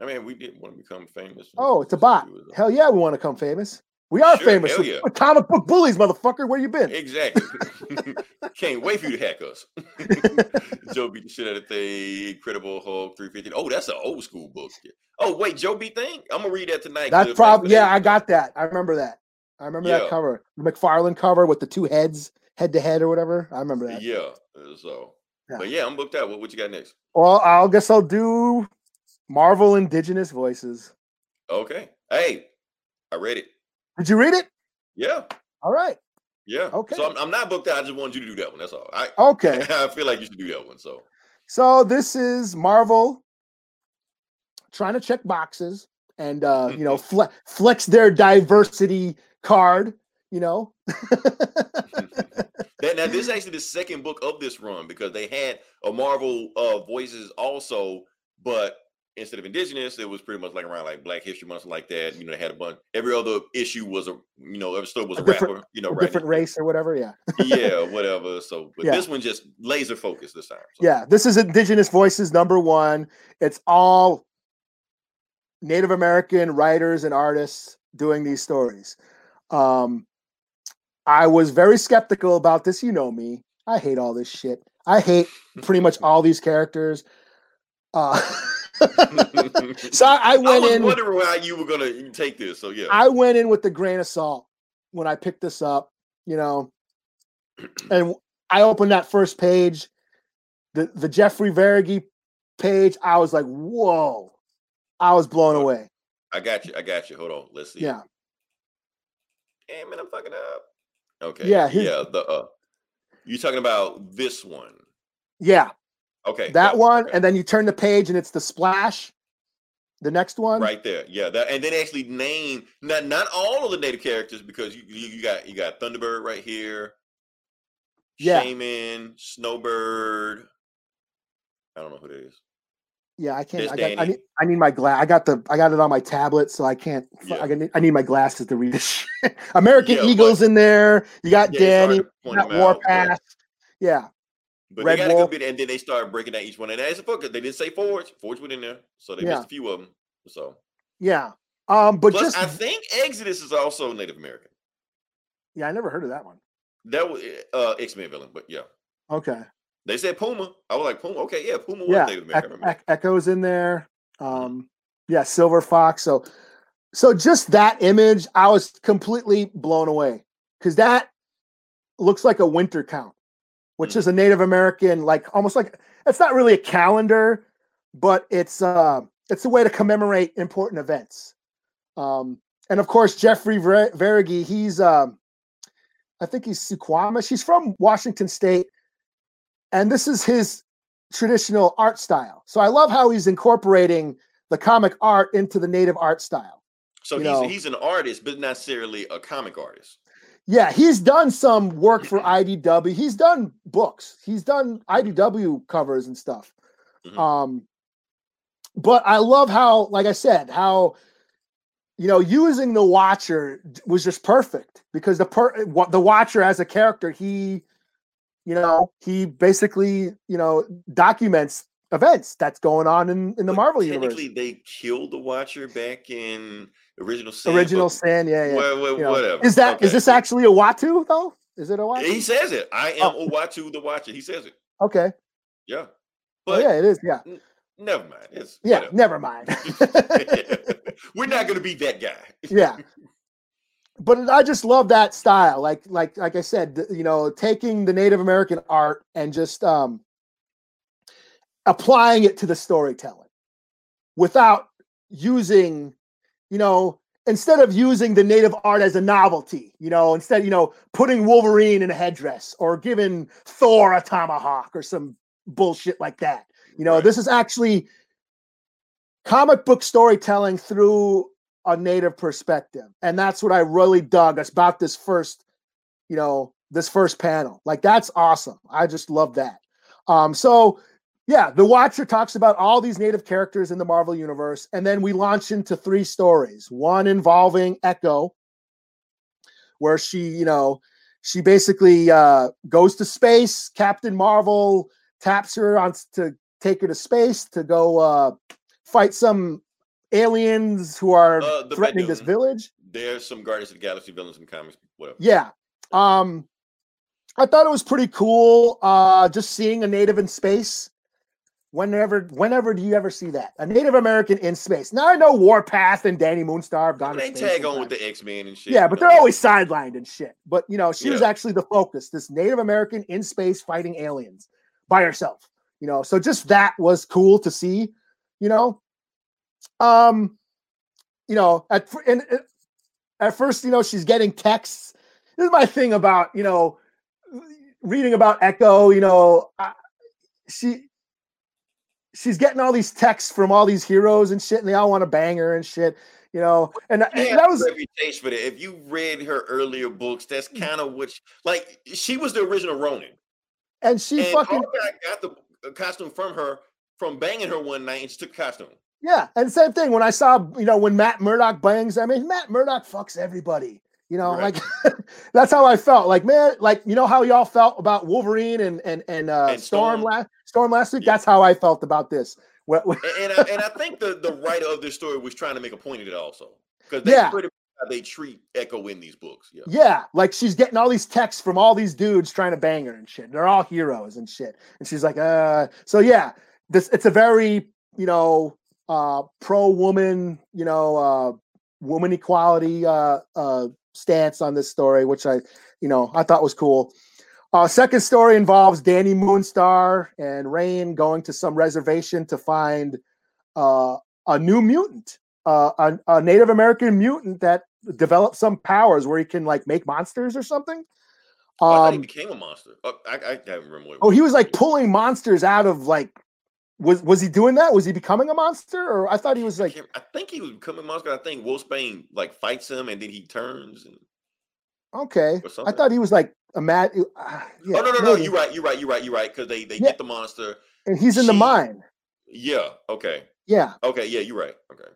I mean, we didn't want to become famous. oh, it's a bot. Hell yeah, we want to come famous. We are Sure, famous. yeah. comic book bullies, motherfucker. Where you been? Exactly. Can't wait for you to hack us. Joe beat the shit out of thing. Incredible Hulk 350. Oh, that's an old school book. Oh, wait, Joe beat thing? I'm gonna read that tonight. That's probably yeah. I got that. I remember that. I remember that cover, the McFarlane cover with the two heads, head to head or whatever. I remember that. that. Yeah. uh, So, Yeah. but yeah, I'm booked out. What, what you got next? Well, I'll guess I'll do Marvel Indigenous Voices. Okay. Hey, I read it. Did you read it? Yeah. All right. Yeah. Okay. So I'm, I'm not booked out. I just wanted you to do that one. That's all. I Okay. I feel like you should do that one. So So this is Marvel trying to check boxes and uh, you know fle- flex their diversity card. You know. that now this is actually the second book of this run because they had a Marvel uh voices also, but instead of indigenous, it was pretty much like around like Black History Month, like that. You know, they had a bunch. Every other issue was a you know every story was A a, rapper. You know, right? different race or whatever. Yeah. yeah, whatever. So, but Yeah. this one just laser focused this time. So. Yeah. This is Indigenous Voices number one. It's all Native American writers and artists doing these stories. Um, I was very skeptical about this. You know me. I hate all this shit. I hate pretty much all these characters. Uh, so I, I I went was in. wondering how you were gonna take this. So yeah, I went in with the grain of salt when I picked this up, you know, and I opened that first page, the the Jeffrey Veregge page. I was like, whoa! I was blown away. I got you. I got you. Hold on. Let's see. Yeah, it, I'm fucking up. Okay. Yeah, his- Yeah. The uh, you talking about this one? yeah, Okay. that yeah, one, okay. and then you turn the page and it's the splash. The next one, right there. Yeah. That and then actually name not not all of the native characters because you you, you got you got Thunderbird right here. Yeah. Shaman, Snowbird. I don't know who that is. Yeah, I can't. I got. I need. I need my glass. I got the. I got it on my tablet, so I can't. Yeah. I, need, I need my glasses to read this. American Yeah, but- Eagles in there. You got Yeah, Danny. You got but- Warpath. Yeah. But Red they got a good bit, and then they started breaking down each one. And as a book, they didn't say Forge. Forge went in there, so they Yeah. missed a few of them. So, Yeah. Um, but plus, just I think Exodus is also Native American. yeah, I never heard of that one. That was uh, X Men villain, but yeah, Okay. they said Puma. I was like Puma. Okay, yeah, Puma was Yeah. Native American. Remember. Ec- Echoes in there. Um, yeah, Silver Fox. So, so just that image, I was completely blown away because that looks like a winter count, which is a Native American, like almost like it's not really a calendar, but it's uh, it's a way to commemorate important events. Um, and of course, Jeffrey Ver- he's um, I think he's Suquamish. He's from Washington State, and this is his traditional art style. So I love how he's incorporating the comic art into the native art style. So you he's know- he's an artist, but not necessarily a comic artist. Yeah, he's done some work for IDW. He's done books. He's done IDW covers and stuff. Mhm. Um, but I love how, like I said, how you know using the Watcher was just perfect because the per what the Watcher as a character, he, you know, he basically you know documents events that's going on in in the Marvel universe. Technically, they killed the Watcher back in original Sin. Original Sin, yeah, yeah. You know. whatever. Is that is Okay. this actually a Uatu though? Is it a Uatu? He says it. I am Oh. The Watcher. He says it. Okay. Yeah. Oh, But yeah, it is. Yeah. never mind. It's Yeah. whatever. Never mind. We're not going to be that guy. yeah. But I just love that style. Like, like, like I said, you know, taking the Native American art and just um applying it to the storytelling without using, you know, instead of using the native art as a novelty, you know, instead, you know, putting Wolverine in a headdress or giving Thor a tomahawk or some bullshit like that. You know, Right. this is actually comic book storytelling through a native perspective. And that's what I really dug about this first, you know, this first panel. Like that's awesome. I just love that. Um, so yeah, the Watcher talks about all these native characters in the Marvel universe, and then we launch into three stories. One involving Echo, where she, you know, she basically uh, goes to space. Captain Marvel taps her on to take her to space to go uh, fight some aliens who are Uh, threatening this village. There's some Guardians of the Galaxy villains in comics, whatever. Yeah. Um I thought it was pretty cool uh just seeing a native in space. Whenever whenever do you ever see that? A Native American in space. Now I know Warpath and Dani Moonstar have gone They tag on with the X Men and shit. Yeah, but they're always sidelined and shit. But you know, she was actually the focus. This Native American in space fighting aliens by herself. You know, so just that was cool to see. You know, um, you know, at and and at first, you know, she's getting texts. This is my thing about you know, reading about Echo. You know, I, she she's getting all these texts from all these heroes and shit, and they all want to bang her and shit. You know, and, and that was reputation for that. If you read her earlier books, that's Mm. kind of what she, like she was the original Ronin. and she and fucking got the uh, costume from her from banging her one night and she took the costume. Yeah, and same thing when I saw, you know, when Matt Murdock bangs, I mean, Matt Murdock fucks everybody. You know, Right. like that's how I felt. Like, man, like you know how y'all felt about Wolverine and and and uh And Storm Storm. last Storm last week. Yeah. That's how I felt about this. And, and, I, and I think the, the writer of this story was trying to make a point of it also. Because they Yeah. pretty much how they treat Echo in these books. Yeah. yeah, like she's getting all these texts from all these dudes trying to bang her and shit. They're all heroes and shit. And she's like, uh, so yeah, this it's a very, you know, uh pro woman, you know, uh woman equality uh uh stance on this story, which I, you know, I thought was cool. Uh, second story involves Dani Moonstar and Rahne going to some reservation to find uh, a new mutant, uh, a, a Native American mutant that developed some powers where he can like make monsters or something. Oh, I thought he Um, became a monster. Oh, I, I can't remember. Oh, he was like pulling monsters out of like. Was was he doing that? Was he becoming a monster, or I thought he was like can't- I think he was becoming a monster. I think Wolfsbane like fights him and then he turns. And, okay. I thought he was like a mad. Uh, yeah, oh no no no! maybe. You're right. You're right. You're right. You're right. Because they they Yeah. get the monster. And he's in the She- mine. Yeah. Okay. Yeah. Okay. Yeah. You're right. Okay.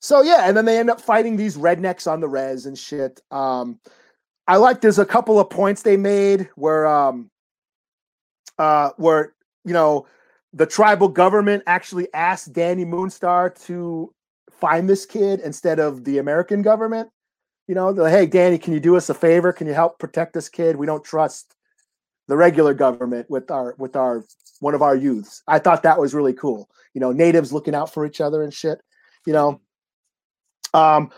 So yeah, and then they end up fighting these rednecks on the res and shit. Um, I like there's a couple of points they made where um uh where you know the tribal government actually asked Dani Moonstar to find this kid instead of the American government. You know, like, hey Danny, can you do us a favor? Can you help protect this kid? We don't trust the regular government with our with our one of our youths. I thought that was really cool. You know, natives looking out for each other and shit. You know, um,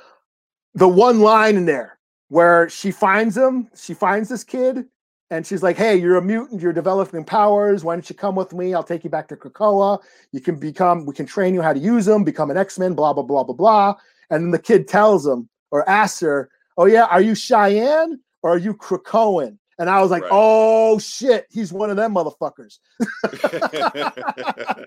the one line in there where she finds him, she finds this kid, and she's like, "Hey, you're a mutant. You're developing powers. Why don't you come with me? I'll take you back to Krakoa. You can become. We can train you how to use them. Become an X Men. Blah blah blah blah blah." And then the kid tells him or asks her, "Oh yeah, are you Cheyenne or are you Krakoan?" And I was like, Right. "Oh shit, he's one of them motherfuckers."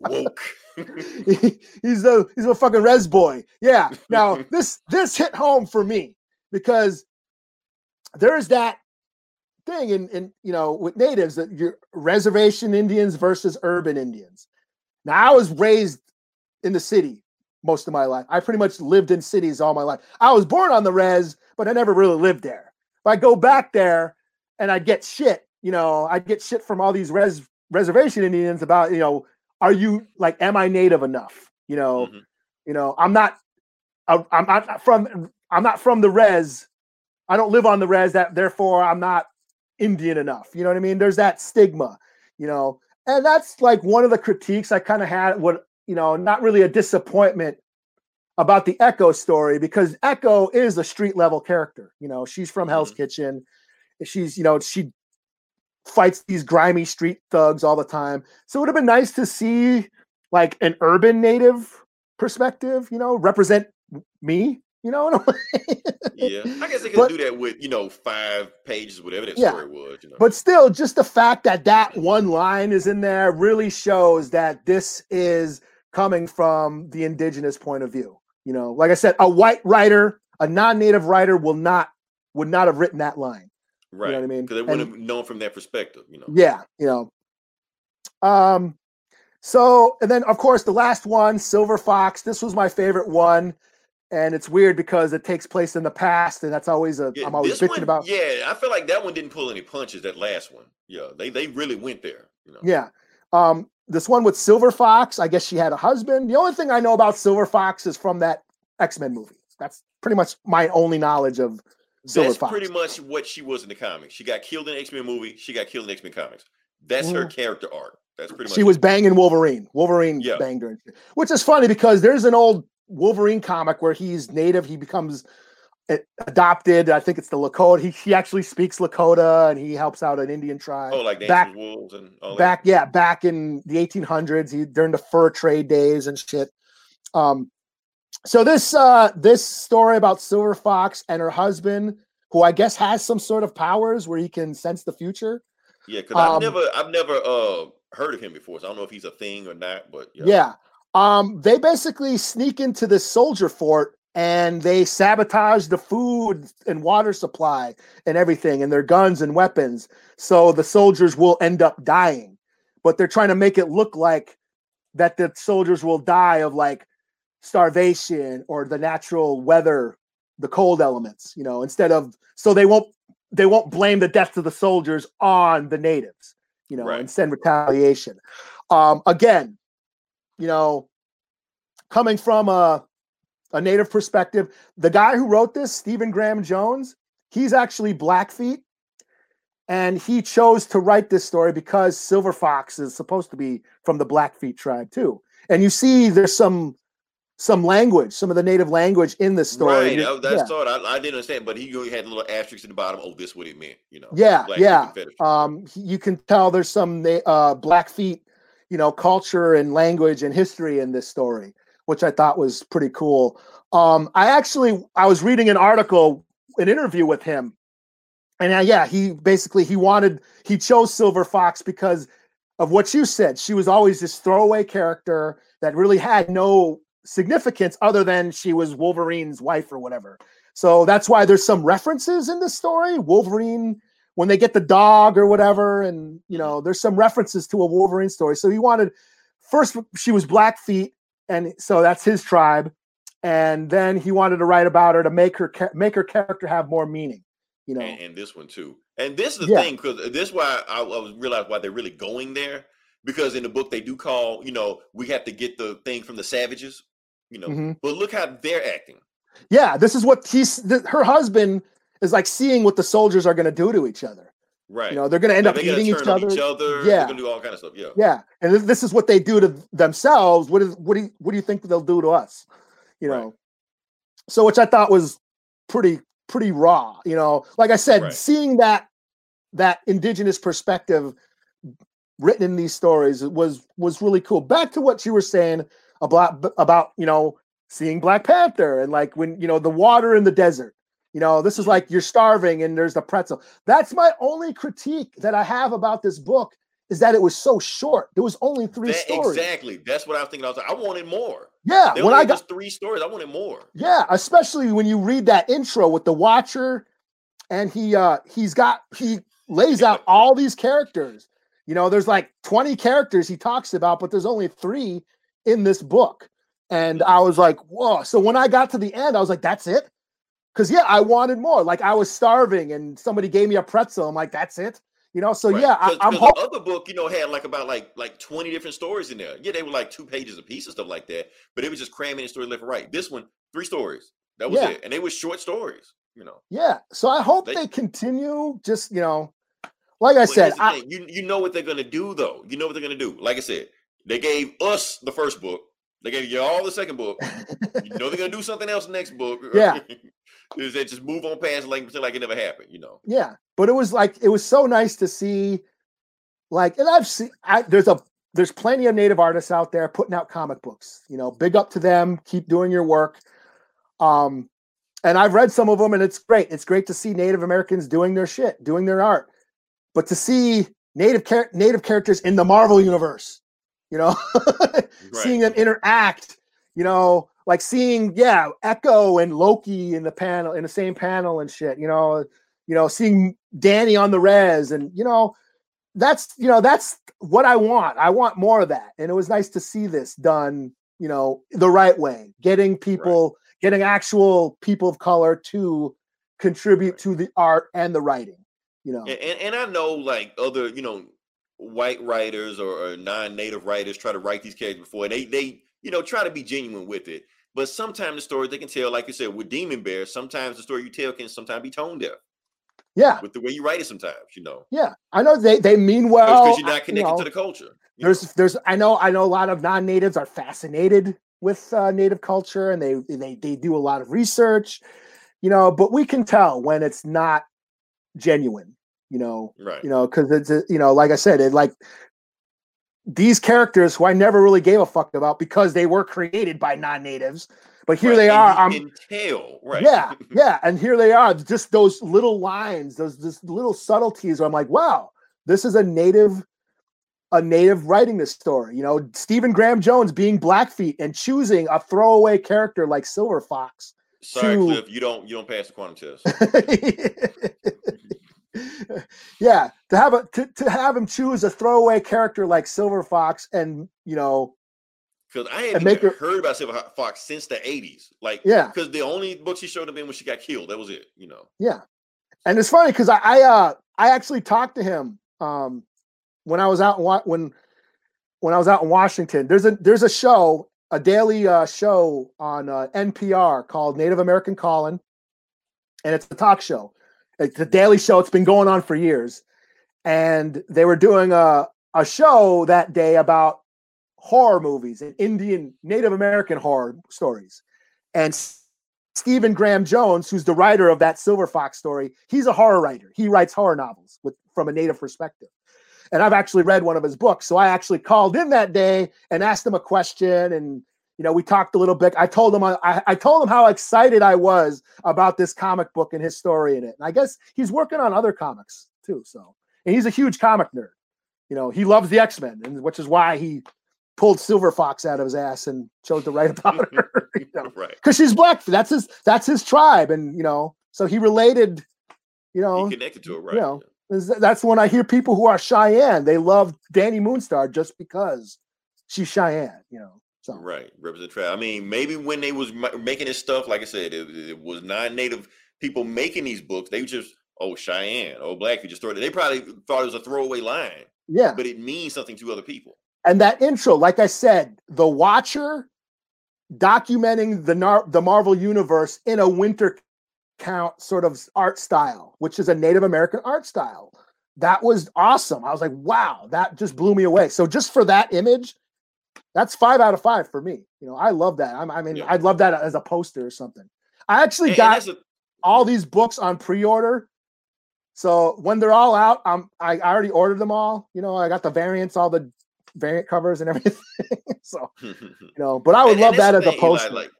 Woke. he's a he's a fucking res boy. Yeah. Now this this hit home for me because there's that thing in in you know with natives that you're reservation Indians versus urban Indians. Now I was raised in the city most of my life. I pretty much lived in cities all my life. I was born on the res, but I never really lived there. If I go back there and I get shit, you know, I get shit from all these res reservation Indians about, you know, are you like, am I native enough? You know, Mhm. you know, I'm not, I- I'm not from, I'm not from the res. I don't live on the res. That therefore I'm not Indian enough. You know what I mean? There's that stigma, you know, and that's like one of the critiques I kind of had. What you know, not really a disappointment about the Echo story because Echo is a street level character. You know, she's from Hell's Mhm. Kitchen. She's, you know, she fights these grimy street thugs all the time. So it would have been nice to see like an urban native perspective, you know, represent me, you know. a way. Yeah. I guess they could But- do that with, you know, five pages, whatever that Yeah. story was, you know. But still, just the fact that that one line is in there really shows that this is coming from the indigenous point of view. You know, like I said, a white writer, a non-native writer will not would not have written that line. Right. what I mean? Because they wouldn't have known from that perspective, you know. Yeah, you know. Um so and then of course the last one, Silver Fox. This was my favorite one. And it's weird because it takes place in the past, and that's always a Yeah, am always bitching one, about. Yeah, I feel like that one didn't pull any punches. That last one, yeah, they they really went there. You know. Yeah. Um, this one with Silver Fox, I guess she had a husband. The only thing I know about Silver Fox is from that X-Men movie. That's pretty much my only knowledge of Silver Fox. That's Fox. pretty much what she was in the comics. She got killed in X Men movie. She got killed in X Men comics. That's her character arc. That's pretty much. she it. was banging Wolverine. Wolverine Yeah. banged her, which is funny because there's an old Wolverine comic where he's native. He becomes adopted. I think it's the Lakota. He, he actually speaks Lakota and he helps out an Indian tribe. Oh, like back Wolves and all back yeah back in the 1800s he during the fur trade days and shit um so this uh this story about silver fox and her husband who i guess has some sort of powers where he can sense the future. Yeah, because I've um, never I've never uh heard of him before, so I don't know if he's a thing or not. But yeah, yeah. Um they basically sneak into this soldier fort and they sabotage the food and water supply and everything and their guns and weapons so the soldiers will end up dying but they're trying to make it look like that the soldiers will die of like starvation or the natural weather the cold elements you know instead of so they won't they won't blame the deaths of the soldiers on the natives you know Right. and send retaliation um again you know coming from a a native perspective the guy who wrote this stephen graham jones he's actually blackfeet and he chose to write this story because silver fox is supposed to be from the blackfeet tribe too and you see there's some some language some of the native language in this story right. You- that's yeah. thought I, I didn't understand, but he had a little asterisk at the bottom. Oh, this what it meant. You know. Yeah, yeah. Um you can tell there's some uh blackfeet you know culture and language and history in this story which i thought was pretty cool. Um i actually i was reading an article an interview with him and uh, yeah he basically he wanted he chose silver fox because of what you said. She was always this throwaway character that really had no significance other than she was wolverine's wife or whatever. So that's why there's some references in the story wolverine when they get the dog or whatever and you know there's some references to a wolverine story so he wanted first she was blackfeet and so that's his tribe and then he wanted to write about her to make her make her character have more meaning you know and, and this one too. And this is the Yeah. thing because this is why I, I was realized why they're really going there because in the book they do call you know we have to get the thing from the savages, you know. Mhm. But look how they're acting. yeah this is what he's th- her husband is like seeing what the soldiers are going to do to each other Right. you know they're going to end Now, up eating each other each other. Yeah. They're gonna do all kind of stuff. Yeah. yeah and this, this is what they do to themselves what is what do you what do you think they'll do to us you Right. know so which i thought was pretty pretty raw you know like i said Right. seeing that that indigenous perspective written in these stories was was really cool back to what you were saying about about you know seeing black panther and like when you know the water in the desert you know this is like you're starving and there's the pretzel that's my only critique that i have about this book is that it was so short there was only three That- stories exactly. That's what I was thinking. I was like, I wanted more. yeah They when i got just three stories. I wanted more. yeah, especially when you read that intro with the Watcher, and he uh he's got he lays out all these characters. You know, there's like 20 characters he talks about, but there's only three in this book. And I was like, whoa. So when I got to the end, I was like, that's it. Cause yeah, I wanted more. Like I was starving and somebody gave me a pretzel. I'm like, that's it. You know, so Right. yeah, I, 'Cause- I'm 'cause hoping. the other book, you know, had like about like like 20 different stories in there. Yeah, they were like two pages a piece and stuff like that, but it was just cramming in story left and right. This one, three stories. That was Yeah. it. And they were short stories, you know. Yeah. So I hope They- they, continue. Just, you know, like I said, I, you you know what they're gonna do though. You know what they're gonna do. Like I said, they gave us the first book. They gave you all the second book. you know they're gonna do something else next book. Yeah. Is they just move on past like pretend like it never happened, you know. yeah but it was like it was so nice to see like and i've seen I, there's a there's plenty of native artists out there putting out comic books you know? Big up to them keep doing your work. Um and i've read some of them and it's great. It's great to see native americans doing their shit doing their art. But to see native char- native characters in the marvel universe you know, seeing them interact, you know, like seeing yeah, Echo and Loki in the panel in the same panel and shit, you know, you know, seeing Dani on the res and you know, that's you know, that's what I want. I want more of that. And it was nice to see this done, you know, the right way, getting people, getting actual people of color to contribute Right. to the art and the writing, you know. And, and and I know like other you know white writers or, or non-native writers try to write these characters before, and they they you know try to be genuine with it. But sometimes the story they can tell, like you said, with Demon Bear, sometimes the story you tell can sometimes be tone deaf Yeah, with the way you write it. Sometimes you know yeah. I know they they mean well. because you're not connected know, to the culture. there's know. there's I know I know a lot of non-natives are fascinated with uh, native culture and they they they do a lot of research, you know, but we can tell when it's not genuine, you know, right. you know, because it's you know, like I said, it like these characters who I never really gave a fuck about because they were created by non-natives, but here Right, they are. I'm tell, right? yeah, yeah, and here they are, just those little lines, those just little subtleties. Where I'm like, wow, this is a native, a native writing this story. You know, Stephen Graham Jones being Blackfeet and choosing a throwaway character like Silver Fox. Sorry, to- Cliff, you don't you don't pass the quantum test. yeah, to have a to, to have him choose a throwaway character like Silver Fox, and you know, Because I hadn't even her- heard about Silver Fox since the '80s. Like, Yeah. because the only book she showed up in when she got killed, that was it. You know. Yeah. And it's funny because I, I uh I actually talked to him um when I was out in Wa- when when I was out in Washington. There's a there's a show, a daily uh show on uh, NPR called Native American Calling. And it's a talk show. It's a daily show. It's been going on for years. And they were doing a a show that day about horror movies and Indian Native American horror stories. And Stephen Graham Jones, who's the writer of that Silver Fox story, he's a horror writer. He writes horror novels with from a native perspective. And I've actually read one of his books. So I actually called in that day and asked him a question and you know, we talked a little bit. I told him uh, I, I told him how excited I was about this comic book and his story in it. And I guess he's working on other comics too. So and he's a huge comic nerd. You know, he loves the X-Men, and which is why he pulled Silver Fox out of his ass and chose to write about her. you know right. because she's black. That's his that's his tribe, and you know, so he related. You know, He connected to it, right? You know, that's when I hear people who are Cheyenne. They love Dani Moonstar just because she's Cheyenne. You know, so Right, represent tribe. I mean, maybe when they was making this stuff, like I said, it, it was non-native people making these books. They just, oh Cheyenne, oh black. You just throw it. They probably thought it was a throwaway line, yeah. but it means something to other people. And that intro, like I said, the Watcher documenting the Nar- the Marvel universe in a winter count sort of art style, which is a Native American art style. That was awesome. I was like, wow, that just blew me away. So just for that image, that's five out of five for me. You know, I love that. I'm, I mean, Yeah. I'd love that as a poster or something. I actually And, and got that's a, all these books on pre-order. So when they're all out, um, I, I already ordered them all. You know, I got the variants, all the variant covers and everything. so you know, but I would And- love and that as the a thing, Eli, poster. like,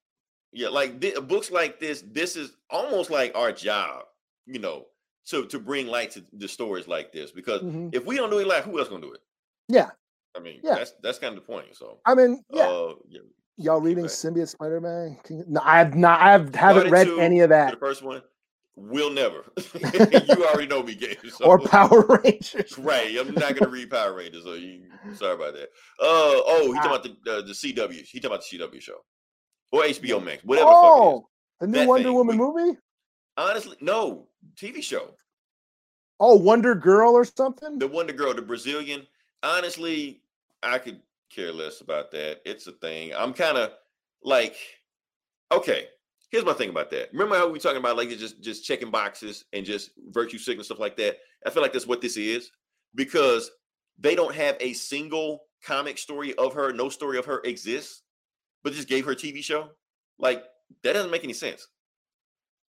yeah, like thi- books like this. This is almost like our job, you know, to to bring light to the stories like this. Because Mhm. if we don't do it, like who else gonna do it? Yeah, I mean, Yeah. that's that's kind of the point. So, I mean, yeah. uh, yeah. Y'all reading back. Symbiote Spider-Man? No, I have not. I have, haven't read two any of that The first one, will never. you already know me, Gabe. So. or Power Rangers. Right, I'm not gonna read Power Rangers, so you sorry about that. Uh oh, he Ah. talking about the uh, the CW. He talking about the CW show or HBO Max, whatever. the fuck it is. Oh, the new That Wonder thing, Woman we- movie? Honestly, no TV show. Oh, Wonder Girl or something? The Wonder Girl, the Brazilian. Honestly, I could care less about that. It's a thing. I'm kind of like, okay. Here's my thing about that. Remember how we were talking about like just just checking boxes and just virtue signal stuff like that? I feel like that's what this is because they don't have a single comic story of her. No story of her exists, but just gave her TV show. Like that doesn't make any sense.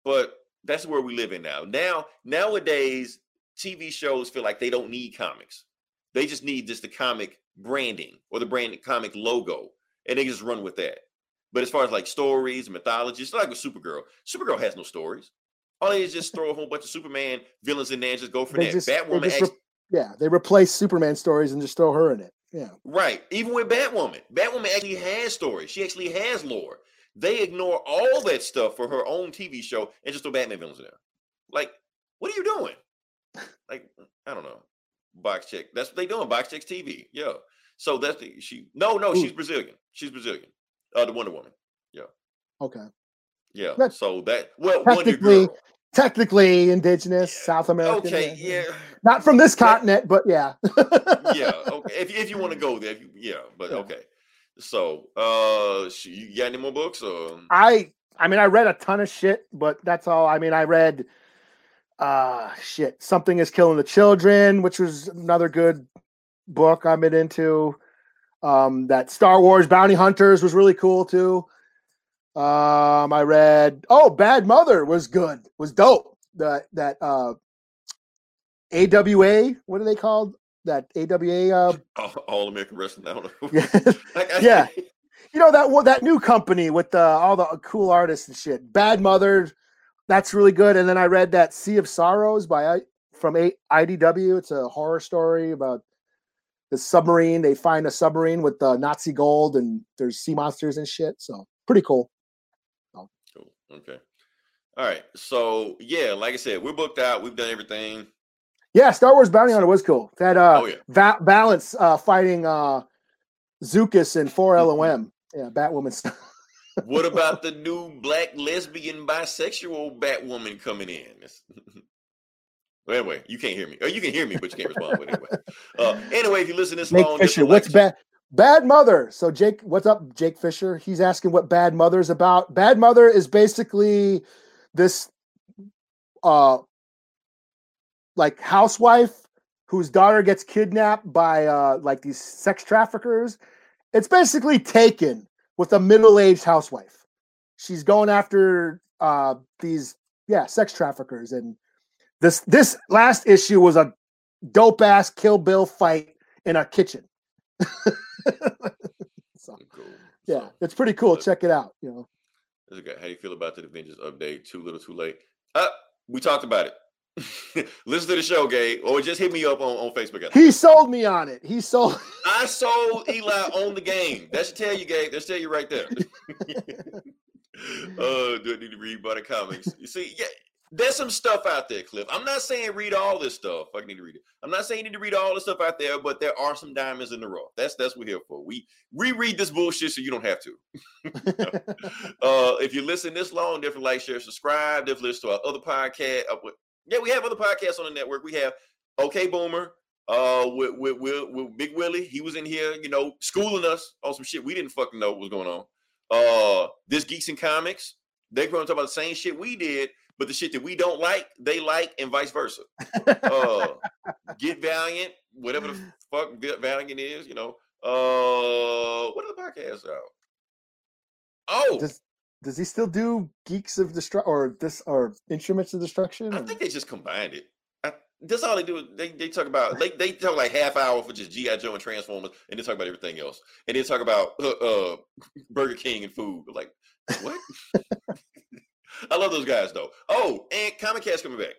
But that's where we live in now. Now nowadays, TV shows feel like they don't need comics. They just need just the comic branding or the brand comic logo, and they just run with that. But as far as like stories, mythology, it's like with Supergirl. Supergirl has no stories. All they is just throw a whole bunch of Superman villains in there and just go for They that. just- Batwoman, just actually, Yeah, they replace Superman stories and just throw her in it. Yeah. Right. Even with Batwoman, Batwoman actually has stories. She actually has lore. They ignore all that stuff for her own TV show and just throw Batman villains in there. Like, what are you doing? Like, I don't know. Box check. That's what they doing. Box checks TV. Yeah. So that's the she. No, no, Who? she's Brazilian. She's Brazilian. Uh, the Wonder Woman. Yeah. Okay. Yeah. That's so that well, technically. Technically indigenous, South American. Okay. Yeah. Not from this continent, but yeah. yeah. Okay. If, if you want to go there, you- yeah. But Yeah. okay. So, uh, you got any more books? Or I I mean I read a ton of shit, but that's all. I mean I read uh shit. Something is killing the children, which was another good book I've been into. Um that Star Wars Bounty Hunters was really cool too. Um I read oh Bad Mother was good, was dope. That that uh AWA, what are they called? That AWA uh All, All American Wrestling? I don't know. yeah. Yeah. you know that that new company with the, all the cool artists and shit. Bad Mother, that's really good. And then I read that Sea of Sorrows by from a- IDW. It's a horror story about the submarine. They find a submarine with the Nazi gold, and there's sea monsters and shit. So pretty cool. Cool. Okay. All right. So yeah, like I said, we're booked out. We've done everything. Yeah, Star Wars Bounty Hunter was cool. That uh, Oh, yeah. Va- Valance uh, fighting uh, Zuckuss and 4-LOM. Yeah, Batwoman stuff. What about the new black lesbian bisexual Batwoman coming in? Well, anyway, you can't hear me. Or you can hear me, but you can't respond. But anyway, uh, anyway, if you listen this Jake long, Fisher, what's bad? Bad Mother. So Jake, what's up, Jake Fisher? He's asking what Bad Mother is about. Bad Mother is basically this uh like housewife whose daughter gets kidnapped by uh like these sex traffickers. It's basically taken with a middle-aged housewife. She's going after uh these yeah, sex traffickers and this this last issue was a dope ass kill bill fight in a kitchen. so Cool. yeah, it's pretty cool. Check it out. You know, This is good. How do you feel about the Avengers update? Too little, too late. Uh, we talked about it. Listen to the show, Gabe, or just hit me up on, on Facebook. he sold me on it. He sold. I sold Eli on the game. That should tell you, Gabe. That should tell you right there. uh, do I need to read by the comics? You see, yeah, there's some stuff out there, Cliff. I'm not saying read all this stuff. I need to read it. I'm not saying you need to read all the stuff out there, but there are some diamonds in the rough. That's that's what we're here for. We reread this bullshit so you don't have to. uh, if you listen this long, definitely like, share, subscribe. Definitely listen to our other podcast. Yeah, we have other podcasts on the network. We have OK Boomer, uh, with, with, with, with Big Willie. He was in here, you know, schooling us on some shit we didn't fucking know what was going on. Uh, this Geeks and Comics, they're going to talk about the same shit we did, but the shit that we don't like, they like, and vice versa. Uh, Get Valiant, whatever the fuck Valiant is, you know. Uh, what other podcasts out? Oh, Does does he still do Geeks of Destruction or this or Instruments of Destruction? I think they just combined it. I, that's all they do. They, they talk about they, they talk like half hour for just GI Joe and Transformers, and they talk about everything else, and they talk about uh, uh Burger King and food. Like what? I love those guys though. Oh, and Comic Cast coming back.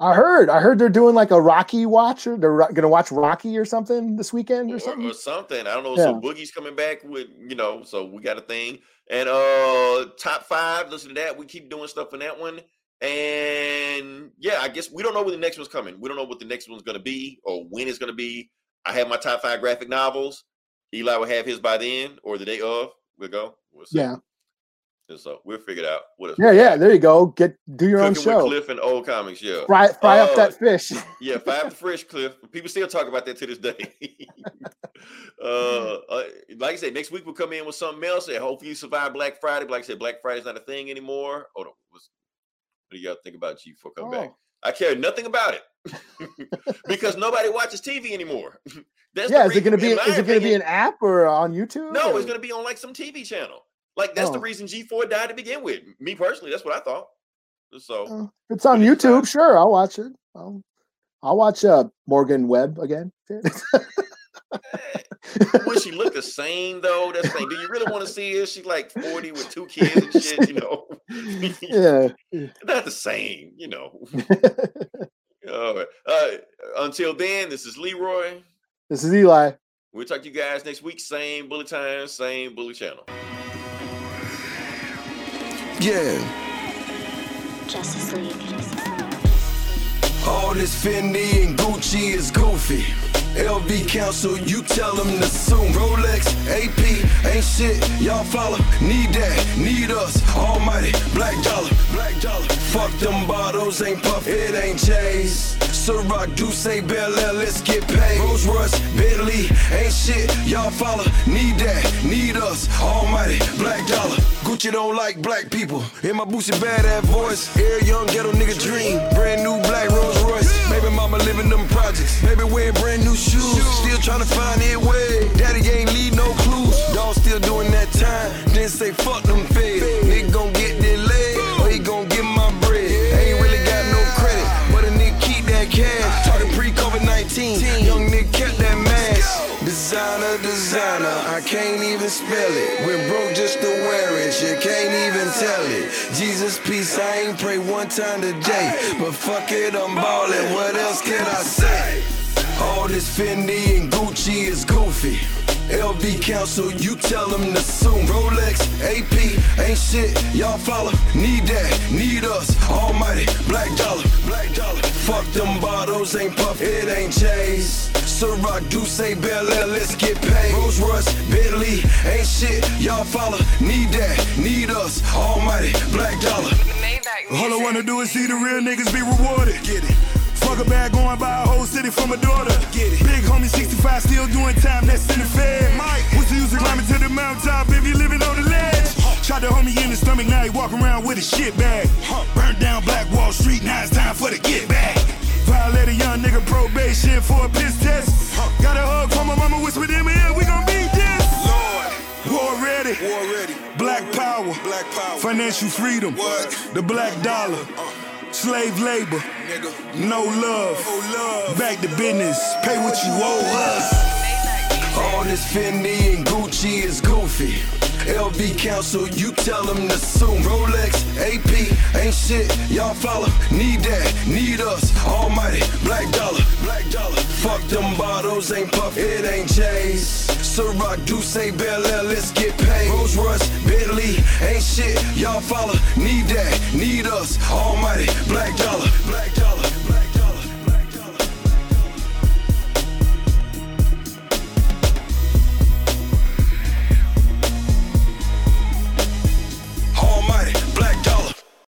I heard. I heard they're doing like a Rocky watch or they're ro- gonna watch Rocky or something this weekend or, or, something. or something. I don't know. So Boogie's coming back with you know. So we got a thing. And uh top five. Listen to that. We keep doing stuff in that one. And yeah, I guess we don't know when the next one's coming. We don't know what the next one's gonna be or when it's gonna be. I have my top five graphic novels. Eli will have his by then or the day of. We'll go. We'll yeah, And so we'll figure it out. What yeah, yeah. There you go. Get do your own Cooking with show. Cliff and old comics. Yeah. Fry fry up Uh, that fish. Yeah, five the fish, Cliff. People still talk about that to this day. uh, uh, like I said, next week we'll come in with something else, and hopefully you survive Black Friday. But like I said, Black Friday's not a thing anymore. Hold on, what's, what do y'all think about G4 coming back? Oh. I care nothing about it because nobody watches TV anymore. That's yeah, is it gonna be is it gonna be an app or on YouTube? No, it's gonna be on like some TV channel. Like that's the Oh. reason G4 died to begin with. Me personally, that's what I thought. So Uh, it's on YouTube. Sure, I'll watch it. I'll, I'll watch uh, Morgan Webb again. Would she look the same though? That's the thing. Do you really want to see her? She's like 40 with two kids and shit, you know. yeah. Not the same, you know. All right. Uh, until then, this is Leroy. This is Eli. We'll talk to you guys next week. Same bully time, same bully channel. Yeah. Justice League. All this Fendi and Gucci is goofy. LV Council, you tell them to sue. Rolex, AP, ain't shit. Y'all follow, need that, need us. Almighty, black dollar, black dollar. Fuck them bottles, ain't puff, it ain't J's. Ciroc, Douce, Bel Air, let's get paid. Rolls Royce, Bentley, ain't shit. Y'all follow, need that, need us. Almighty, black dollar. Gucci don't like black people. In my Boosie badass voice, air young ghetto nigga dream. Brand new black Rolls Royce. Baby mama living them projects. Baby wearing brand new shoes. Still trying to find it way. Daddy ain't leave no clues. Dog still doing that time. Then say fuck them feds. Designer, I can't even spell it. We're broke just to wear it, you can't even tell it. Jesus peace, I ain't pray one time today. But fuck it, I'm ballin'. What else can I say? All this Fendi and Gucci is goofy. LV Council, you tell them to sue. Rolex, AP, ain't shit. Y'all follow, need that, need us. Almighty, black dollar, black dollar. Fuck them bottles, ain't puff, it ain't J's. Ciroc, Douce, Bel Air, let's get paid. Rolls Royce, Bentley, ain't shit. Y'all follow, need that, need us. Almighty, black dollar. All I wanna do is see the real niggas be rewarded. Get it. Fuck a bag going by a whole city for my daughter. Get it. Big homie 65 still doing time, that's in the fed. Mike. What's the use of climbing to the mountaintop if you living on the ledge? Shot the homie in the stomach, now he walk around with a shit bag. Burnt down Black Wall Street, now it's time for the get back. Young nigga probation for a piss test. Got a hug from my mama, whispered in my ear, we gon' beat this. Lord. War ready. War ready. Black power. Black power. Financial freedom. What? The black dollar. Uh. Slave labor. No love. No love. Back to business. Pay what you owe us. All this Fendi and Gucci is goofy. LV Council, you tell them to sue. Rolex, AP, ain't shit. Y'all follow, need that, need us. Almighty, black dollar, black dollar. Fuck them bottles, ain't puff, it ain't J's. Ciroc, Douce, Bel Air, let's get paid. Rolls Royce, Bentley, ain't shit. Y'all follow, need that, need us. Almighty, black dollar, black dollar.